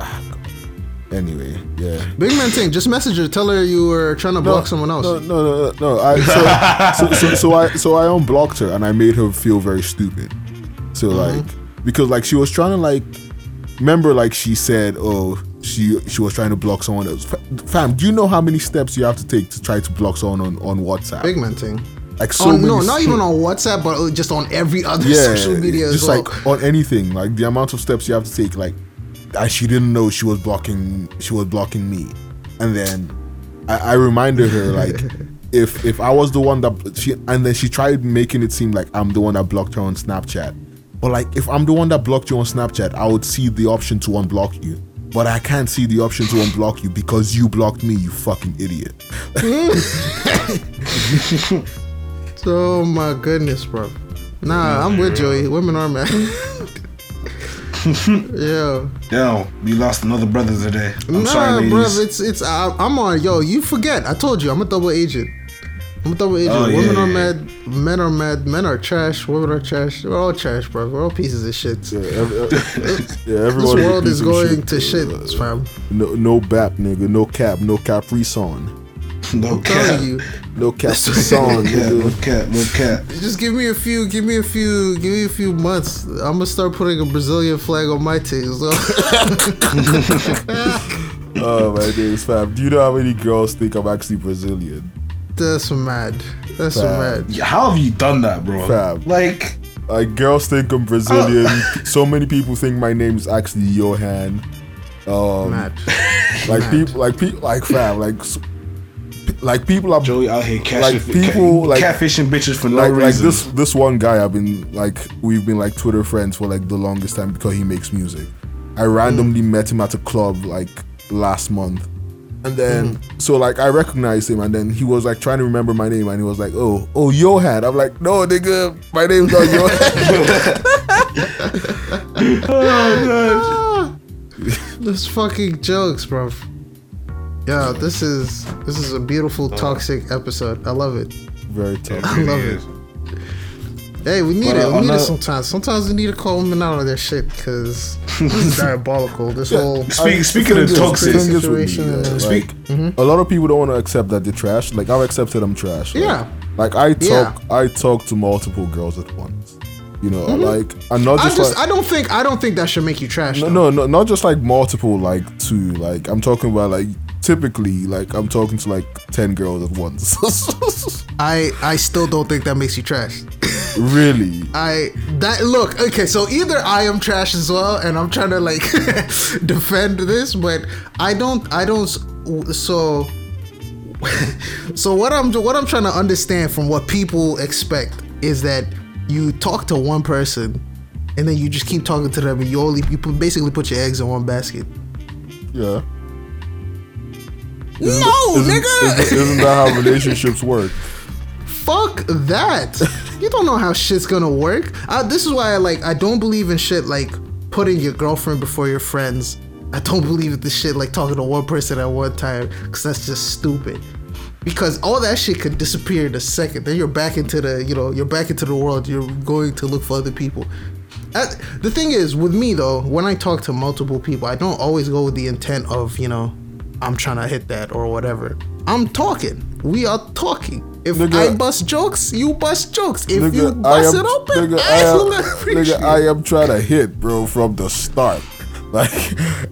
anyway, yeah. Big man thing. Just message her. Tell her you were trying to block someone else. No, no, no, no. no. I, so, <laughs> so, so, so I so I unblocked her and I made her feel very stupid. So like because like she was trying to like remember like she said oh she she was trying to block someone else. Fam, do you know how many steps you have to take to try to block someone on on WhatsApp? Big man thing. like so many no, not s- even on WhatsApp, but uh, just on every other yeah, social media as just well. like on anything like the amount of steps you have to take like and she didn't know she was blocking she was blocking me and then i, I reminded her like <laughs> if if i was the one that she and then she tried making it seem like i'm the one that blocked her on snapchat but like if i'm the one that blocked you on snapchat i would see the option to unblock you but I can't see the option to unblock you because you blocked me, you fucking idiot. <laughs> oh my goodness, bro. Nah, I'm with Joey. Women are mad. <laughs> <laughs> yeah. Yo, we lost another brother today. I'm nah, sorry, bro. ladies. It's it's. I, I'm on. Yo, you forget. I told you. I'm a double agent. I'm a double agent. Oh, yeah, Women are yeah. mad. Men are mad. Men are trash. Women are trash. We're all trash, bro. We're all pieces of shit. Yeah, every, <laughs> yeah, This everyone world is going to shit, fam. No, no bap, nigga. No cap. No Capri Sun. No I'm cap. telling you. No Capri Sun, <laughs> Yeah, no nigga. cap, no cap. Just give me a few, give me a few, give me a few months. I'm gonna start putting a Brazilian flag on my things. <laughs> Oh my days, fam. Do you know how many girls think I'm actually Brazilian? That's mad. That's so Fam. mad. How have you done that, bro? Fam. Like, Like girls think I'm Brazilian. Oh. <laughs> so many people think my name is actually Johan. Um, Mad. like mad. people, like people, like fam, like s- like people are Joey out here catching, Like, people, like- catfishing bitches for no like, like this this one guy I've been like we've been like Twitter friends for like the longest time because he makes music. I randomly mm. met him at a club like last month. And then mm-hmm. so like I recognized him and then he was like trying to remember my name and he was like, Oh, oh Johan. I'm like, no nigga, my name's not Johan. <laughs> <laughs> <laughs> This fucking jokes, bro. Yeah, this is this is a beautiful toxic episode. I love it. Very toxic. I love it. Hey, we need But, it. uh, We on need it sometimes. Sometimes we need to call women out of their shit because <laughs> this is diabolical. This whole Speak, speaking of toxic, thing is situation yeah, and then- Speak- like, A lot of people don't want to accept that they're trash. Like I've accepted I'm trash. Like, Yeah. Like I talk, Yeah. I talk to multiple girls at once. You know, like I'm not I just, just like I don't think I don't think that should make you trash. no, though. no, no, not just like multiple, like two. Like I'm talking about like typically, like I'm talking to like ten girls at once. <laughs> I I still don't think that makes you trash. really? <laughs> I that look okay. So either I am trash as well, and I'm trying to like <laughs> defend this, but I don't. I don't. So so what I'm what I'm trying to understand from what people expect is that you talk to one person, and then you just keep talking to them, and you only you put, basically put your eggs in one basket. Yeah. No, Isn't, nigga. isn't, isn't that how relationships work? Fuck that. <laughs> you don't know how shit's gonna work. Uh, this is why I like I don't believe in shit like putting your girlfriend before your friends. I don't believe in this shit like talking to one person at one time because that's just stupid. Because all that shit could disappear in a second. Then you're back into the you know you're back into the world. You're going to look for other people. Uh, the thing is with me though, when I talk to multiple people, I don't always go with the intent of you know I'm trying to hit that or whatever. I'm talking. We are talking. If Nigga. I bust jokes, you bust jokes. If Nigga, you bust am, it open, nigga, I, am, appreciate. nigga, I am trying to hit, bro, from the start. <laughs> Like,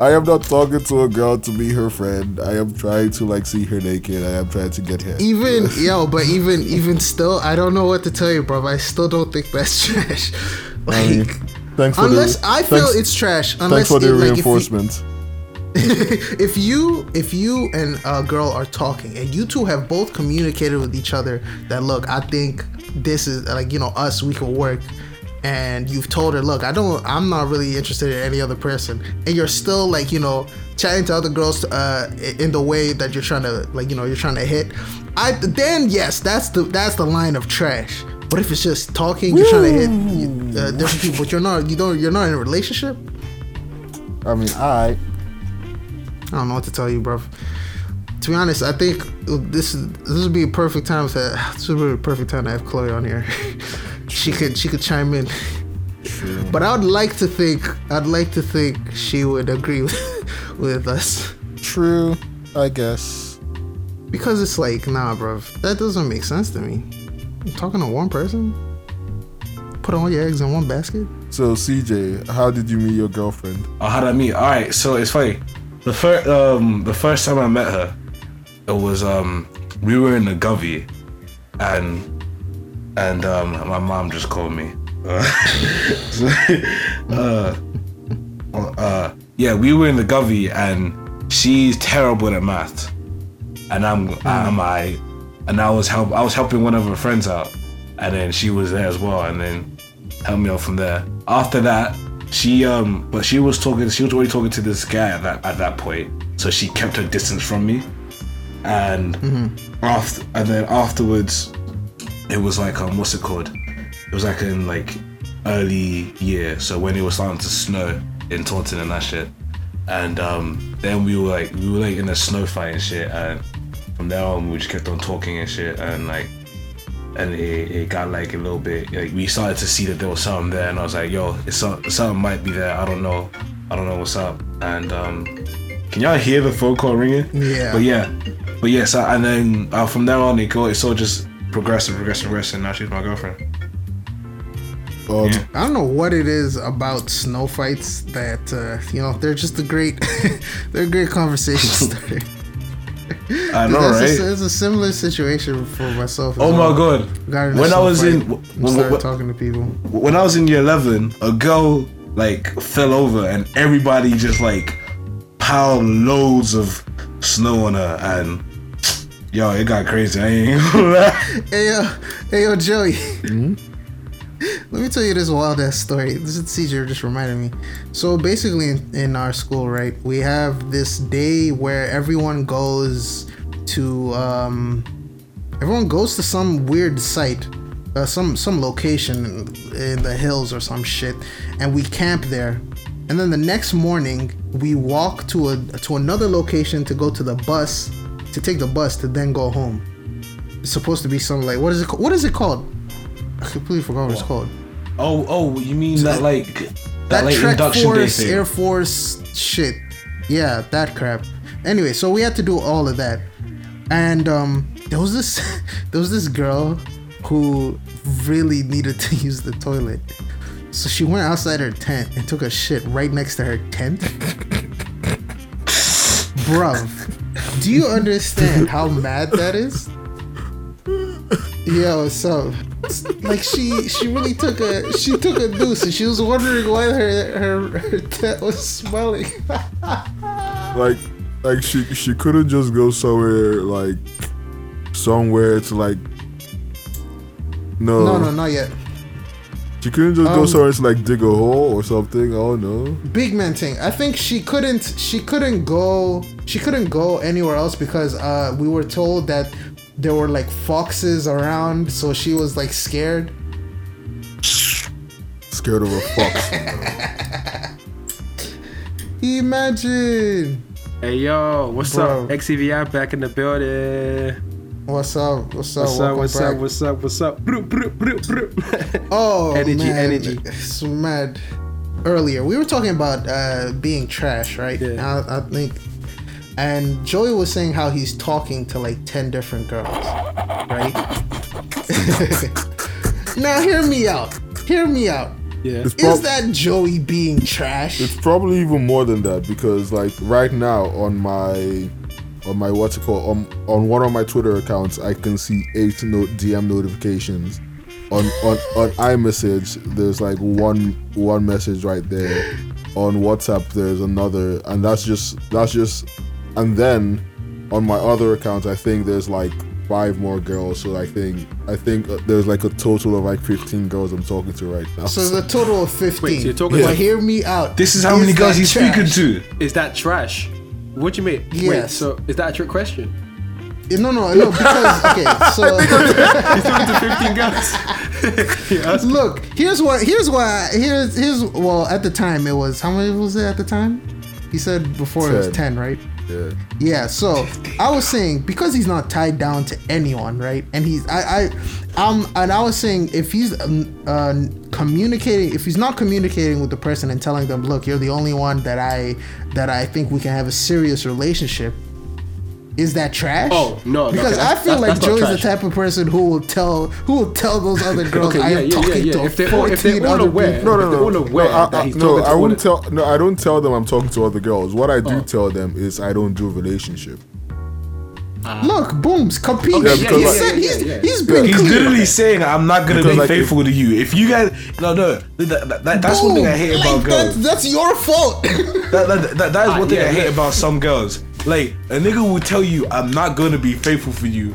I am not talking to a girl to be her friend. I am trying to like see her naked. I am trying to get hit. even <laughs> yo, but even even still, I don't know what to tell you, bro. I still don't think that's <laughs> trash. Like, I mean, thanks for unless the, I feel thanks, it's trash. thanks Unless for the it, like, <laughs> if you- if you and a girl are talking and you two have both communicated with each other that look i think this is like you know us we can work and you've told her look i don't i'm not really interested in any other person and you're still like you know chatting to other girls uh in the way that you're trying to like you know you're trying to hit i then yes that's the that's the line of trash. But if it's just talking you're trying to hit uh, different people but you're not you don't you're not in a relationship? I mean, I I don't know what to tell you, bro. To be honest, I think this this would be a perfect time to <sighs> this would be a perfect time to have Chloe on here. <laughs> she could she could chime in. True. But I would like to think, I'd like to think she would agree <laughs> with, with us. True, I guess. Because it's like, nah, bruv, that doesn't make sense to me. I'm talking to one person? Put all your eggs in one basket? So CJ, how did you meet your girlfriend? Oh, how did I meet? All right, so it's funny. The first, um, the first time I met her, it was um, we were in the Govey, and and um, my mom just called me. uh, <laughs> uh, yeah, we were in the Govey, and she's terrible at math, and I'm I'm I, and I was help I was helping one of her friends out, and then she was there as well, and then helped me out from there. After that, she um, but she was talking. She was already talking to this guy at that at that point, so she kept her distance from me. And after, and then afterwards, it was like um, what's it called? It was like in like early year, so when it was starting to snow in Taunton and that shit. And um, then we were like we were like in a snow fight and shit, and from there on we just kept on talking and shit, and like and it, it got like a little bit like we started to see that there was something there and I was like yo it's some, something might be there. I don't know. I don't know what's up. And um can y'all hear the phone call ringing? Yeah. but yeah. But yeah so and then uh, from there on it go it's all just progressive progressive progressive and now she's my girlfriend. Um, Yeah. I don't know what it is about snow fights that, uh, you know, they're just a great, <laughs> they're a great conversation <laughs> starter. <laughs> I know That's right a, it's a similar situation for myself. as oh well. my god Got in a when I was fight in and w- started w- talking to people. when I was in year 11, a girl like fell over and everybody just like piled loads of snow on her and yo, it got crazy. I ain't gonna <laughs> lie. Hey yo, hey yo, Joey. Hmm? Let me tell you this wild ass story. This is CJ just reminded me. So basically, in, in our school, right, we have this day where everyone goes to, um, everyone goes to some weird site, uh, some some location in the hills or some shit, and we camp there. And then the next morning, we walk to a to another location to go to the bus, to take the bus to then go home. It's supposed to be something like what is it? What is it called? I completely forgot what it's called. Oh, oh, you mean that like that, That like Trek induction Force, day thing? Air Force shit. Yeah, that crap. Anyway, so we had to do all of that, and um, there was this <laughs> there was this girl who really needed to <laughs> use the toilet. So she went outside her tent and took a shit right next to her tent. Bruv, do you understand how mad that is? Yo, so like she she really took a she took a deuce and she was wondering why her her, her tent was smelling. <laughs> like, like she she couldn't just go somewhere like somewhere to like. No, no, no, not yet. She couldn't just go Um, somewhere to like dig a hole or something. Oh no. Big man thing. I think she couldn't she couldn't go she couldn't go anywhere else because uh we were told that there were like foxes around, so she was like scared. Scared of a fox. <laughs> Imagine. Hey yo, what's Bro. up? XEVI back in the building. What's up? What's up? What's up? What's back. up? What's up? What's up? Broop, broop, broop, broop. <laughs> Oh, Energy, man. energy. It's mad. Earlier, we were talking about uh, being trash, right? Yeah. I, I think. And Joey was saying how he's talking to like 10 different girls, right? <laughs> now, hear me out. Hear me out. yeah. It's Is that Joey being trash? It's probably even more than that because like right now on my on my what's it called on on one of my Twitter accounts I can see eight no- DM notifications. On on on iMessage there's like one one message right there. On WhatsApp there's another and that's just that's just and then on my other account I think there's like five more girls so I think I think uh, there's like a total of like 15 girls I'm talking to right now. So the total of 15. Wait, so you're talking but about- hear me out. This is how many girls he's trash? speaking to. Is that trash? What do you mean? Wait, so is that a trick question? No, no, no, because, <laughs> okay, so. He's talking to 15 girls. <laughs> Look, here's what here's why here's here's well at the time it was how many was it at the time? He said before it was ten, right? Yeah. Yeah, so I was saying because he's not tied down to anyone, right? And he's I I um and I was saying if he's um, uh, communicating, if he's not communicating with the person and telling them, look, you're the only one that I that I think we can have a serious relationship. Is that trash? Oh, no, no, Because okay, I feel that's- like that's not Joey's the type of person who will tell who will tell those other girls Okay, I yeah, am yeah, yeah, talking yeah. to If they're all- if they're 14 all other aware- people. No, no, They're no. aware no, I, that he's no, I wouldn't tell. No, I don't tell them I'm talking to other girls. What I do Oh. tell them is I don't do relationship. Ah. Look, booms, compete. Okay, yeah, he because, said he's, yeah, yeah, yeah. he's been He's clear. literally saying, "I'm not gonna Because, be like, faithful to you." If you guys, no, no, that, that, that- that's one thing I hate Boom. about girls. That's, that's your fault. That, that, that, that is ah, one thing yeah, I hate yeah. about some girls. Like a nigga will tell you, "I'm not gonna be faithful for you,"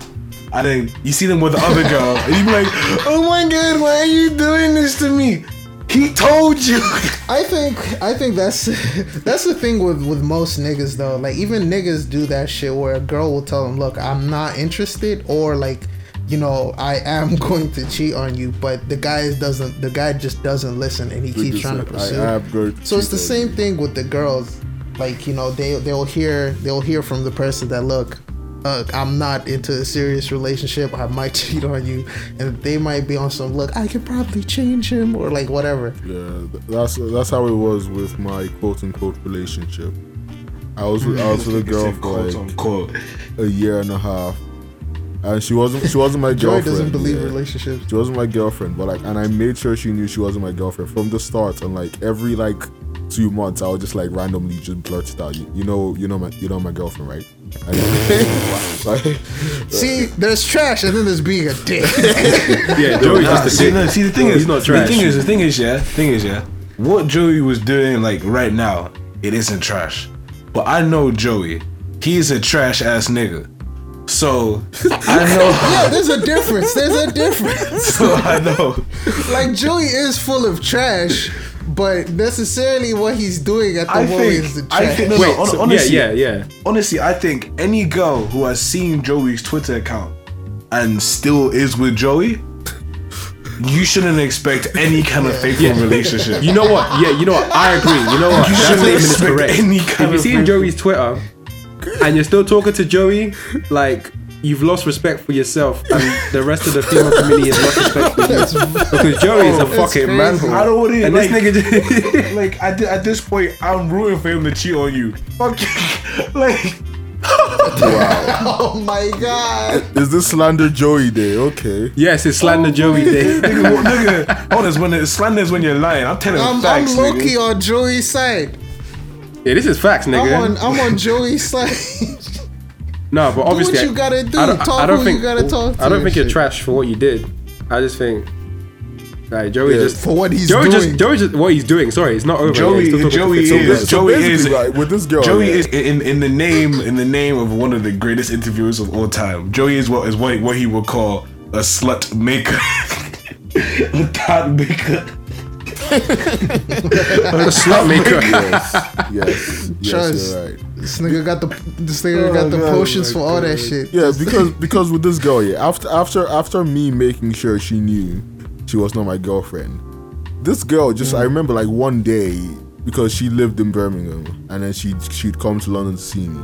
and then you see them with the other girl, and you be like, "Oh my god, why are you doing this to me?" He told you. <laughs> I think I think that's <laughs> that's the thing with with most niggas though. Like even niggas do that shit where a girl will tell them, "Look, I'm not interested," or like, you know, I am <laughs> going to cheat on you, but the guy doesn't. The guy just doesn't listen, and he keeps Niggas trying to pursue. I, I have good So it's the same you. thing with the girls. Like you know, they they'll hear they'll hear from the person that look. Uh, I'm not into a serious relationship. I might <laughs> cheat on you, and they might be on some look. I could probably change him, or like whatever. Yeah, that's that's how it was with my quote unquote relationship. I was with, I was with a girl for Quote like unquote. a year and a half, and she wasn't she wasn't my <laughs> Joy girlfriend. doesn't believe yeah. relationships. She wasn't my girlfriend, but like, and I made sure she knew she wasn't my girlfriend from the start. And like every like two months, I would just like randomly just blurt it out. You, you know, you know my, you know my girlfriend, right? And, <laughs> like, See, there's trash, and then there's being a dick. <laughs> Yeah, Joey's Nah, just a see, no, see, the thing He's is, not the thing is, the thing is, yeah, thing is, yeah. What Joey was doing, like right now, it isn't trash. But I know Joey. He's a trash ass nigga. So <laughs> I know. yeah, there's a difference. There's a difference. so I know. Like Joey is full of trash, but necessarily what he's doing at the I moment think. is the I trash. think. No, Wait, no, hon- so- honestly, yeah, yeah, yeah. honestly, I think any girl who has seen Joey's Twitter account and still is with Joey, you shouldn't expect any kind of faithful Yeah. relationship. You know what? Yeah, you know what? I agree. You know what? You That shouldn't statement is expect correct. any If kind you of see faith- Joey's Twitter and you're still talking to Joey, like you've lost respect for yourself, and the rest of the female community has lost respect for you because Joey is a oh, fucking crazy. manhole. I don't want to. And like, this nigga, just, <laughs> like at, thi- at this point, I'm rooting for him to cheat on you. Fuck you. <laughs> like <laughs> Oh my god. is this slander Joey Day? Okay. yes, it's slander oh Joey Day. nigga, what- nigga, honest when it slanders when you're lying. I'm telling I'm, facts, I'm low key nigga. on Joey's side. Yeah, this is facts, I'm nigga. on I'm on Joey's side. No, but obviously, you gotta do. I don't, Talk I don't who think you gotta talk to I don't think you're shit. trash for what you did. I just think, like Joey Yeah, just for what he's Joey doing. just Joey just what he's doing. Sorry, it's not over. Joey- He's talking Joey to is- Fitz. Joey is- like, with this girl. Joey yeah, is in in the name in the name of one of the greatest interviewers of all time. Joey is what is what what he would call a slut maker, <laughs> a tot maker. A slut maker. yes, yes, yes, Trust. you're right. This nigga got the this nigga got the God, potions my for all that shit. Yeah, because because with this girl, yeah, after after after me making sure she knew she was not my girlfriend, this girl just I mm. remember like one day because she lived in Birmingham and then she she'd come to London to see me.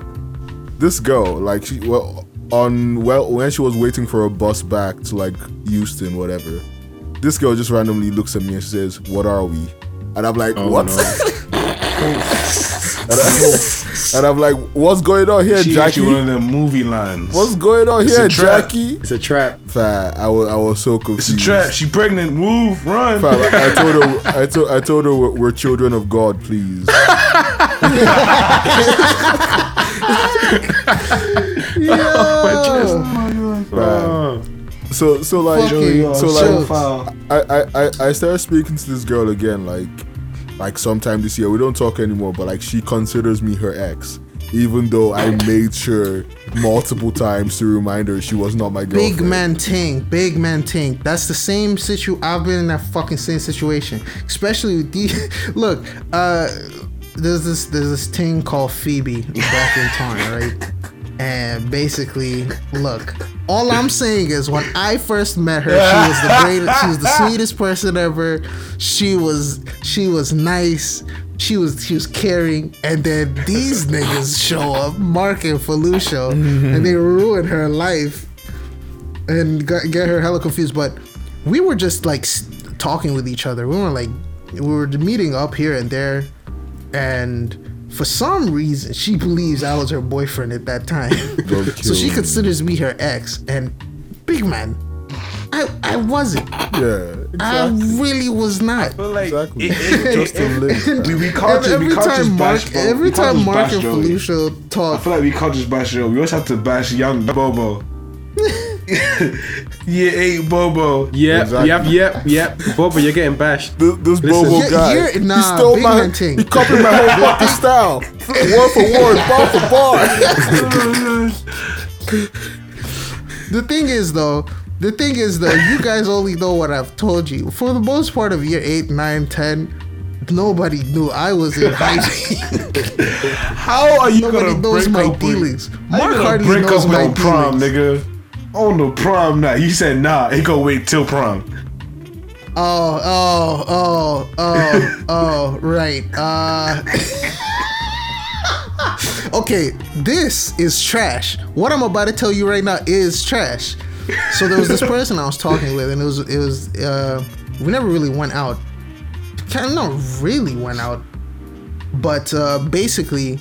This girl, like she well on well when she was waiting for a bus back to like Euston, whatever. This girl just randomly looks at me and she says, "What are we?" And I'm like, oh, "What?" <laughs> and, I, and I'm like, "What's going on here, She Jackie? actually one of them movie lines. What's going on It's here, a trap. Jackie?" It's a trap. Fam, I was I was so confused. It's a trap. She pregnant. Move, run. Fam, I, I <laughs> told her I told I told her we're, we're children of God, please. <laughs> Yo. Fam. So so like Fucking so jokes. like I, I, I, I started speaking to this girl again like like sometime this year. We don't talk anymore, but like she considers me her ex. Even though I made sure multiple times to remind her she was not my girlfriend. Big man ting, big man ting. That's the same situ. I've been in that fucking same situation, especially with the. <laughs> Look, uh, there's this there's this thing called Phoebe back in time, right? And basically, look, all I'm saying is when I first met her, she was the <laughs> greatest, she was the sweetest person ever. She was she was nice. She was she was caring, and then these niggas show up, Mark and Felucio, and they ruin her life and got, get her hella confused. But we were just like talking with each other. We were like, we were meeting up here and there, and for some reason, she believes I was her boyfriend at that time. <laughs> So she me. considers me her ex. And big man, I I wasn't. Yeah, I really was not. But like, exactly. it- it- Just to live. we, we can't just, every we can't time Mark, bash, bro. every time Mark and Joey. talk, I feel like we can't just bash Joe. We always have to bash young Bobo. <laughs> <laughs> yeah, eight Bobo. yep, Exactly. yep, yep, yep. Boba, you're getting bashed. This, this Listen. Bobo Yeah, guy, you're- he nah, stole big my, man thing. he copied my whole <laughs> fucking style, word for word, bar for bar. <laughs> the thing is though, the thing is though, you guys only know what I've told you. For the most part of year 8, 9, 10, nobody knew I was in high. <laughs> How are you Nobody gonna knows break my up dealings. With, Mark how gonna hardly break knows up my prom, dealings. nigga? On the prom night, you said nah. He gonna wait till prom. Oh, oh, oh, oh, <laughs> oh, right. Uh Okay, this is trash. What I'm about to tell you right now is trash. So there was this person I was talking with, and it was it was uh we never really went out. Kind of not really went out, but uh basically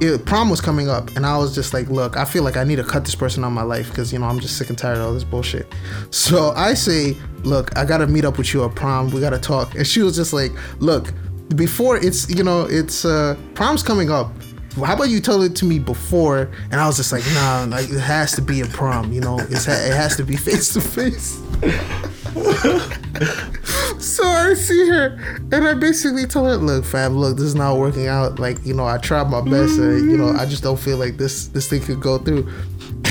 it, prom was coming up and i was just like look i feel like i need to cut this person out of my life because you know i'm just sick and tired of all this bullshit. So i say look i gotta meet up with you at prom. We gotta talk. And she was just like look before it's you know it's uh prom's coming up. How about you tell it to me before? And i was just like nah like it has to be a prom you know? It has to be <laughs> face to face <laughs> so I see her and I basically tell her, look, fam, look, this is not working out. Like, you know, I tried my best and you know, I just don't feel like this this thing could go through. <laughs>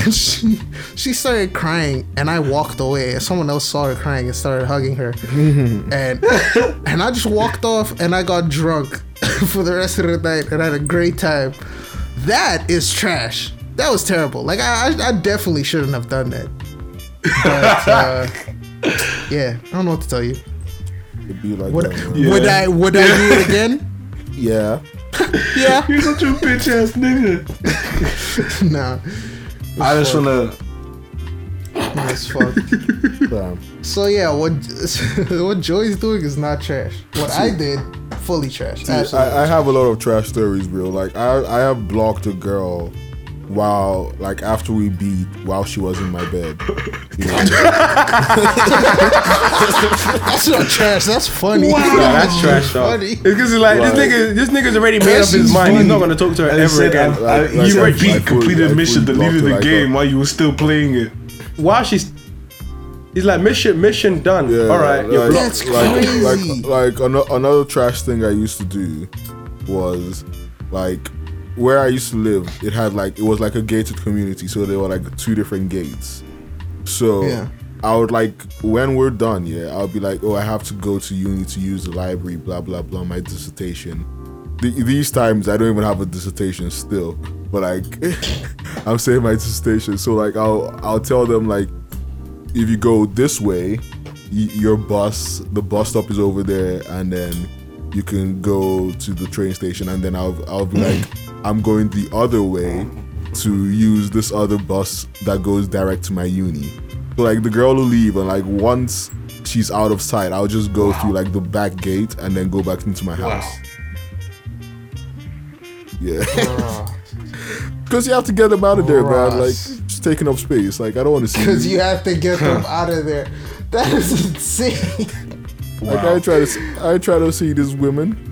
And she she started crying and I walked away and someone else saw her crying and started hugging her. Mm-hmm. and and I just walked off and I got drunk <laughs> for the rest of the night and I had a great time. That is trash. That was terrible. Like I I, I definitely shouldn't have done that. But uh yeah, I don't know what to tell you. It'd be like Would, that, man. would I would I do it <laughs> again? Yeah. <laughs> Yeah. You're such a bitch ass nigga. <laughs> nah. I just wanna. That's fuck. Damn. So yeah, what what Joey's doing is not trash. What I did, fully trash. Absolutely. I, I have a lot of trash stories, bro. Like I, I have blocked a girl while like after we beat while she was in my bed. <laughs> You know? <laughs> that's not trash. That's funny. Yeah, that's trash though. Funny. It's because like this nigga, this nigga's already made That up his shit's mind. He's not gonna talk to her I ever said, again. I, I, Like- like you I already said, I beat, completed fully- I mission, fully deleted blocked the like game while you were still playing it. While she's, he's like mission, mission done. Yeah, All right, you're like, blocked. That's like, crazy. Like, like ano- another trash thing I used to do was like where I used to live. It had like it was like a gated community, so there were like two different gates. So Yeah. I would like when we're done, yeah, I'll be like, oh, I have to go to uni to use the library, blah blah blah, my dissertation. The- these times I don't even have a dissertation still, but like <laughs> I'm saying my dissertation. So like I'll I'll tell them like if you go this way, y- your bus, the bus stop is over there, and then you can go to the train station, and then I'll I'll be <laughs> like, I'm going the other way to use this other bus that goes direct to my uni. So like the girl will leave, and like once she's out of sight, I'll just go through like the back gate and then go back into my house. Yeah. <laughs> <laughs> Because you have to get them out of there, man. Like, just taking up space. Like, I don't want to see. Because you have to get them <laughs> out of there. That is insane. Like I try to, I try to see these women.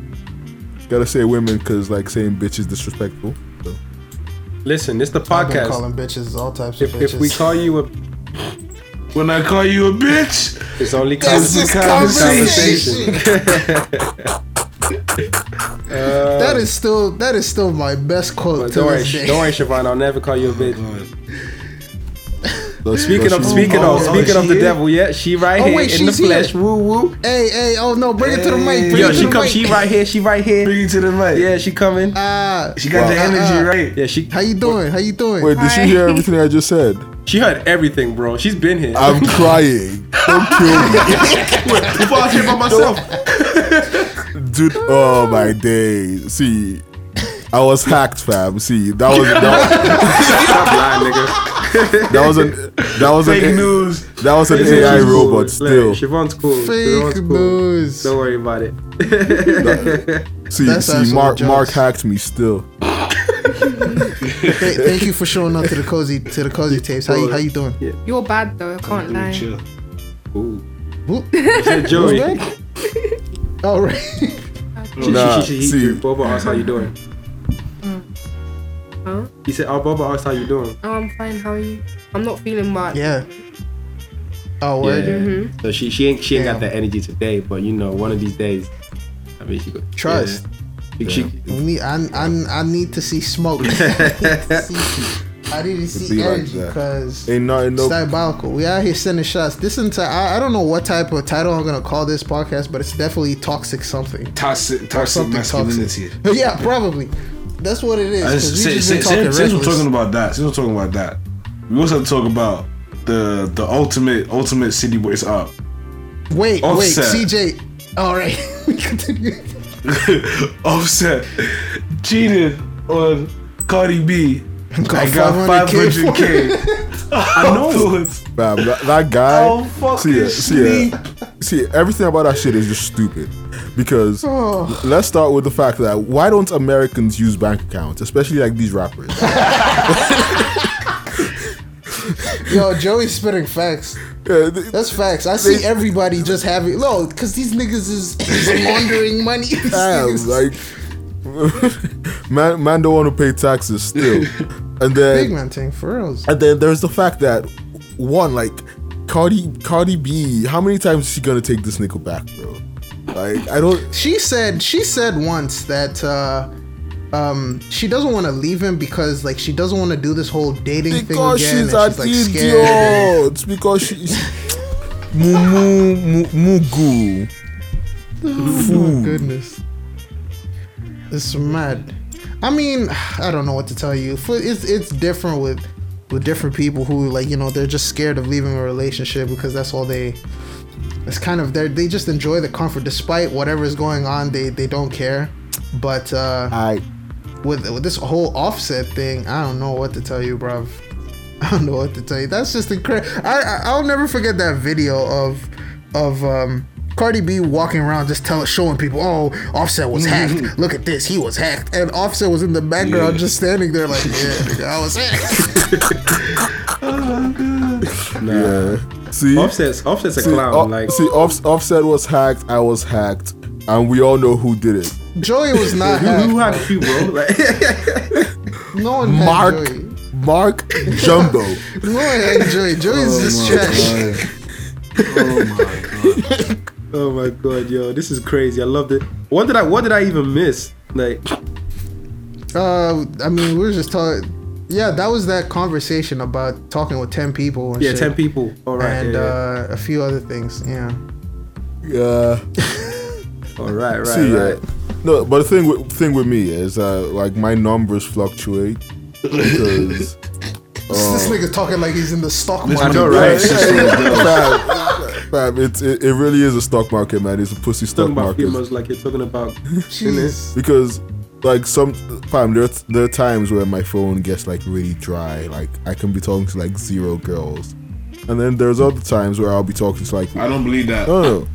Gotta say women because like saying bitch is disrespectful. So. Listen, it's the I've been podcast. calling bitches all types of If, bitches. if we call you a, When I call you a bitch, it's only This is conversation. conversation. <laughs> Uh, that is still that is still my best quote don't worry, this don't worry, Siobhan. I'll never call you a bitch. Oh Does- Speaking does of speaking Oh, of oh, speaking of the here? devil, yeah, she right Oh, here wait, in the flesh. here. Woo woo. Hey, hey, oh no, bring it to the mic. Bring Yo, it to she the come. mic. She right here. She right here. bring it to the mic. Yeah, she coming. Ah, she got the energy Uh-uh. right. Yeah, she how you doing? How you doing? Wait, did she hear everything I just said? she heard everything, bro. She's been here. I'm <laughs> crying. Don't kill Before I was here by myself. <laughs> dude. Oh my days. See, I was hacked, fam. See, that was <laughs> that, Stop lying, nigga. <laughs> that was an that was Fake an news. That was an Listen, AI she's cool. robot. Look, Still, Siobhan's cool. Fake Siobhan's cool. news. Don't worry about it. <laughs> see, That's see, actually Mark, jokes. Mark hacked me. Still, Th- thank you for showing up to the cozy to the cozy tapes. How you how you doing? You're bad though. I can't lie. Chill. Ooh. Whoop. Said Joey. All right. She, Nah, she, she, see. he, Boba asked how you doing. Huh? He said, "Oh, Boba asked how you doing." Oh, I'm fine. How are you? I'm not feeling bad. yeah. Oh, word. Mhm. So she she ain't she ain't got Damn. that energy today, but you know, one of these days, I mean, she could Trust. Yeah. She, We need. I, I, I need to see smoke. I need to see <laughs> be like energy that. because ain't nothing. it's No, diabolical. We out here sending shots. This entire I, I don't know what type of title I'm gonna call this podcast, but it's definitely toxic something. Toxic, toxic something masculinity. <laughs> yeah, probably. That's what it is. I 'cause just- we Since since- talking since we're talking about that, since we're talking about that, we also have to talk about the the ultimate ultimate city boys up. Wait, Offset. wait, CJ. All right, <laughs> we continue. <laughs> Offset cheated on Cardi B. Got I got 500K 500k. <laughs> I know. fam, that, that guy. Oh, fucking see, see, see, everything about that shit is just stupid. Because Oh. let's start with the fact that why don't Americans use bank accounts, especially like these rappers? <laughs> Yo, Joey's spitting facts. Yeah, th- That's facts. I see everybody just having no, because these niggas is, is <laughs> laundering money. <laughs> Damn, like man, man don't want to pay taxes still, and then big man thing for reals. and then there's the fact that one like Cardi Cardi B, how many times is she gonna take this nigga back, bro? Like I don't. She said she said once that uh um she doesn't want to leave him because like she doesn't want to do this whole dating Because thing again. she's and an she's like idiot. It's because she's mumu mu- mugu. Oh goodness. It's mad. I mean, I don't know what to tell you. It's it's different with with different people who like you know they're just scared of leaving a relationship because that's all they. It's kind of they they just enjoy the comfort despite whatever is going on. They they don't care. But uh, I with with this whole offset thing, I don't know what to tell you, bruv. <laughs> I don't know what to tell you. That's just incredible. I, I I'll never forget that video of of um Cardi B walking around just telling showing people, oh, Offset was hacked. <laughs> Look at this, he was hacked, and Offset was in the background just standing there like, yeah, nigga, I was hacked. <laughs> yeah. See, Offset's Offset's a see, clown. o- like see, off, Offset was hacked. I was hacked, and we all know who did it. Joey was not who, who hacked. hacked you, bro? Like, <laughs> No one hacked Mark, Joey. Mark Jumbo. <laughs> No one hacked Joey. Joey's just trash. Oh my god. <laughs> oh my god, yo, this is crazy. I loved it. What did I What did I even miss? Like, Uh, I mean, we were just talking. Yeah, that was that conversation about talking with ten people. And yeah, shit. ten people. All right. and yeah, uh, a few other things. Yeah. Yeah. yeah. <laughs> All right, right, See, right. uh, no, but the thing with thing with me is uh, like my numbers fluctuate because. <laughs> this uh, nigga talking like he's in the stock This market. know, right? Brad Sisson is fam, fam, it, it really is a stock market, man. It's a pussy stock Talking about market. females like you're talking about. <laughs> Jeez. because like some fam, there, there are times where my phone gets like really dry. Like I can be talking to like zero girls, and then there's other times where I'll be talking to like I don't believe that. no no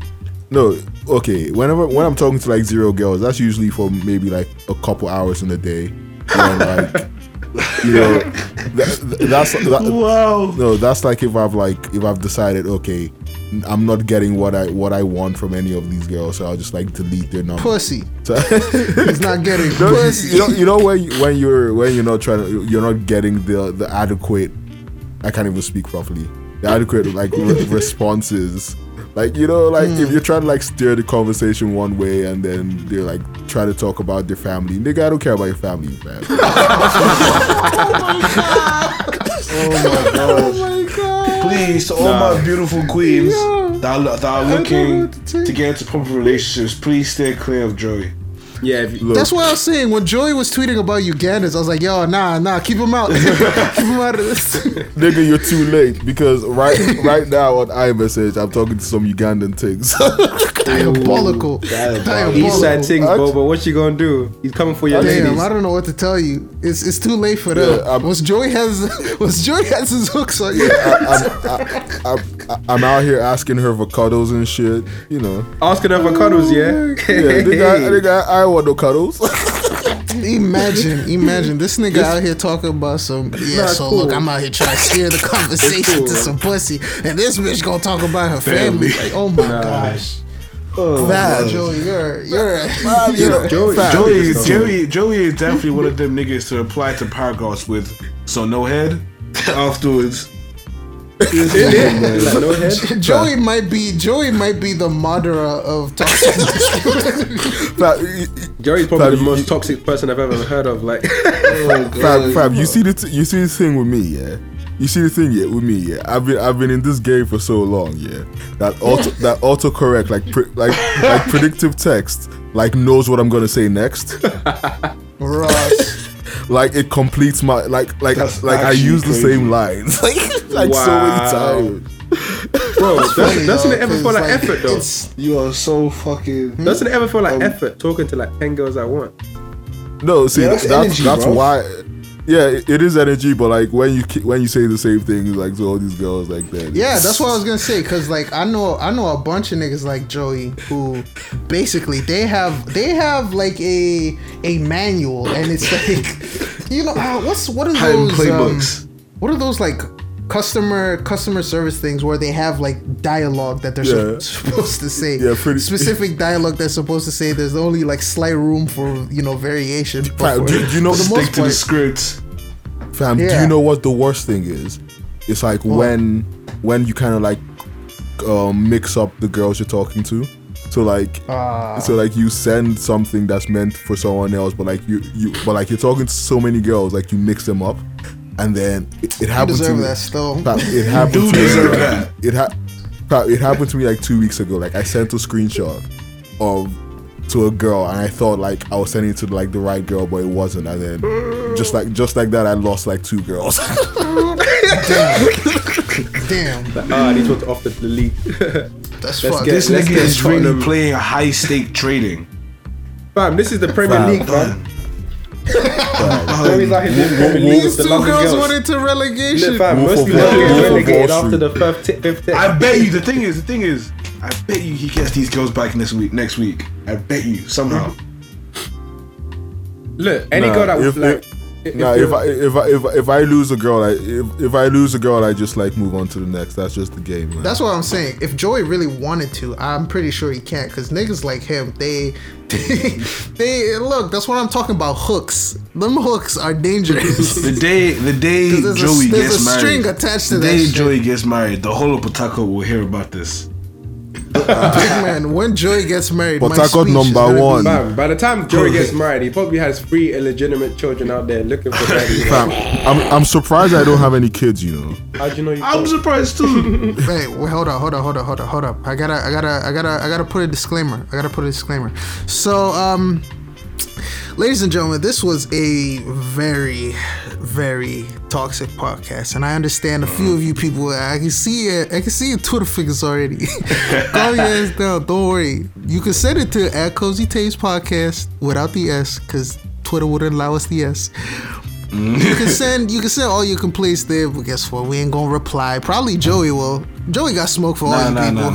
no okay. Whenever when I'm talking to like zero girls, that's usually for maybe like a couple hours in a day. When like you know <laughs> that, that's that, Wow. no, that's like if I've like if I've decided okay, I'm not getting what I what I want from any of these girls, so I'll just like delete their number. Pussy. So- <laughs> He's not getting No, you- pussy. you know, you know when you, when you're when you're not trying to you're not getting the the adequate. I can't even speak properly. The adequate like re- <laughs> responses. Like you know, like if hmm. you're trying to like steer the conversation one way and then they're like trying to talk about their family, nigga, I don't care about your family, man. <laughs> Oh, oh my god. oh my god. Oh my god. Please, to all my beautiful queens Yeah. that are, that are looking to to, get into proper relationships, please stay clear of Joey. Yeah, if you, Look, That's what I was saying. When Joey was tweeting about Ugandans, I was like, yo, nah, nah, keep him out. <laughs> keep him out of this. <laughs> nigga, you're too late because right right now on iMessage, I'm talking to some Ugandan things. <laughs> Diabolical. East side Diabolical. thing, What? Bobo. What you gonna do? He's coming for your Damn, ladies. I don't know what to tell you. It's it's too late for them. Yeah, I'm- once Joey has once Joey has his hooks on you. I'm, I'm out here asking her for cuddles and shit. You know, Asking her for cuddles, yeah. yeah, nigga, I, nigga, I, I want no cuddles. <laughs> Imagine, imagine this nigga out here talking about some. Yeah, so cool. look, I'm out here trying to steer the <laughs> conversation cool, to some pussy, and this bitch gonna talk about her family. Like, oh my gosh, Oh, Fat Joey, you're you're <laughs> you know, Joey- fam, Joey, So- Joey, Joey is definitely one of them niggas to apply to paragraphs with so no head afterwards. Like, no head. Joey might be Joey might be the Madara of toxic. <laughs> fam, y- y- Joey's probably Fam, the most you- toxic person I've ever heard of. Like, <laughs> oh, <laughs> fam, fam, you see the t- you see the thing with me, yeah. You see the thing, yeah, with me, yeah. I've been I've been in this game for so long, yeah. That auto that autocorrect, like pre- like like predictive text, like knows what I'm gonna say next. Ross. Like it completes my like like That's like I actually use the same lines <laughs> like like so Wow. many times. bro, doesn't, doesn't it though, ever 'cause, feel like, like, effort though? You are so fucking. Hmm? Doesn't it ever feel like um, effort talking to like ten girls at once? No, see Yeah, that's that's that's, energy, bro. why. Yeah, it, it is energy, but like when you when you say the same thing, like to all these girls like that. Yeah, that's what I was gonna say. Cause like I know I know a bunch of niggas like Joey who basically they have they have like a a manual and it's like <laughs> you know uh, what's what are those um, what are those like customer customer service things where they have like dialogue that they're Yeah. sup- <laughs> supposed to say Yeah, pretty- specific <laughs> dialogue they're supposed to say there's only like slight room for you know variation but Fam, do, do you know for the Stick most to the script. fam? Do you know what the worst thing is? It's like when when you kind of like um, mix up the girls you're talking to. So like, Ah. so like you send something that's meant for someone else, but like you you but like you're talking to so many girls, like you mix them up, and then it, it you happened to deserve me. that still <laughs> Fam, it happened do to deserve like, that. It ha- it happened to me like two weeks ago. Like I sent a screenshot of to a girl, and I thought like I was sending it to like the right girl, but it wasn't. And then just like just like that, I lost like two girls. <laughs> damn Ah, these ones off the league. <laughs> that's Let's fucked get- This nigga is really Tottenham. playing high stake trading. fam, this is the Premier Fam. League, fam. Joey's out here um, doing these two girls girls. went into relegation Look, fam, Wolf most of people get relegated after the fifth, t- fifth test. I bet you. The thing is, the thing is, I bet you he gets these girls back next week. Next week, I bet you somehow. Look, any Nah, girl that if- was like, if, nah, if I if I if, I- if I lose a girl, I if, if I lose a girl, I just like move on to the next. That's just the game, man. That's what I'm saying. If Joey really wanted to, I'm pretty sure he can't. Cause niggas like him, they, they, <laughs> they look. That's what I'm talking about. Hooks. Them hooks are dangerous. The day, the day <laughs> 'Cause there's a- Joey gets a married, string attached to the that day shit. Joey gets married, the whole of Port Harcourt will hear about this. <laughs> Big man, when Joey gets married, my Port Harcourt speech is number gonna be- one. Fam, by the time Joey gets married, he probably has three illegitimate children out there looking for <laughs> daddy. Fam, I'm I'm surprised I don't have any kids. You know. How do you know you I'm don't? surprised too. <laughs> Wait, wait, hold on, hold on, hold on, hold on, hold up. I gotta, I gotta, I gotta, I gotta put a disclaimer. I gotta put a disclaimer. So, um, ladies and gentlemen, this was a very, very toxic podcast, and I understand a few of you people. I can see it. I can see your Twitter figures already. <laughs> Calm your ass down. Don't worry. You can send it to at Cozy Tapes Podcast without the S, because Twitter wouldn't allow us the S. You can <laughs> send you can send all your complaints there, but guess what? We ain't gonna reply. Probably Joey will. Joey got smoke for all Nah, you nah, people.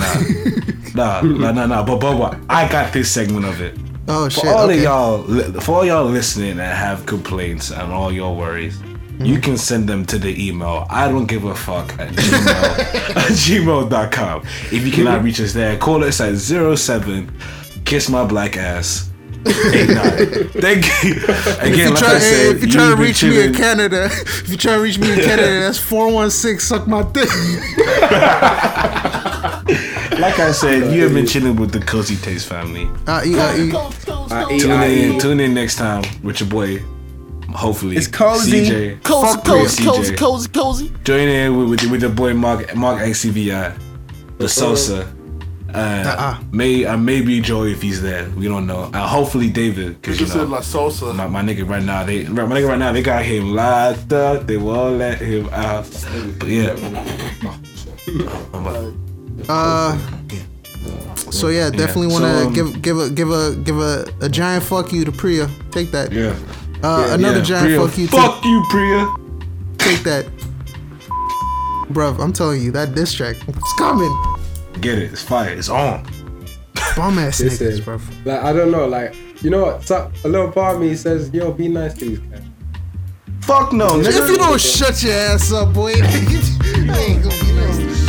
nah, nah, <laughs> nah, nah, nah. nah. But Bubba, I got this segment of it. Oh For shit. all okay. of y'all, for all y'all listening and have complaints and all your worries, mm-hmm. you can send them to the email. I don't give a fuck at gmail <laughs> at gmail.com. If you cannot reach us there, call us at 07 kiss my black ass. Eight. <laughs> Thank you. Again, If you like try, I said, if you try to reach me in Canada, if you try to reach me in Canada, that's four one six. Suck my dick. <laughs> like I said, you have been chilling with the Cozy Tapes family. Uh, e- uh, e- I eat, Tune I in, tune in next time with your boy. Hopefully, It's cozy. CJ. Cozy, Fuck with cozy, cozy, CJ. cozy, cozy. Join in with with, with the boy Mark Mark XCVI, the Sosa, Uh, Uh-uh. May uh, maybe Joey if he's there. We don't know. Uh, hopefully David, because you Just said know La Salsa. my, my nigga right now they my nigga right now they got him locked up. They won't let him out. But yeah, <laughs> Uh, so yeah, definitely want to So, um, give give a give a give a, a giant fuck you to Priya. Take that. yeah. Uh, Yeah, another yeah. giant Priya, fuck you. To, Fuck you, Priya. take that. Bruv, I'm telling you, that diss track, it's coming. Get it. It's fire. It's on. Bum ass This niggas, is- bruv. Like I don't know, like you know what? So, a little part of me says, "Yo, be nice to these guys." Fuck no, nigga. If you don't shut your ass up, boy. <laughs>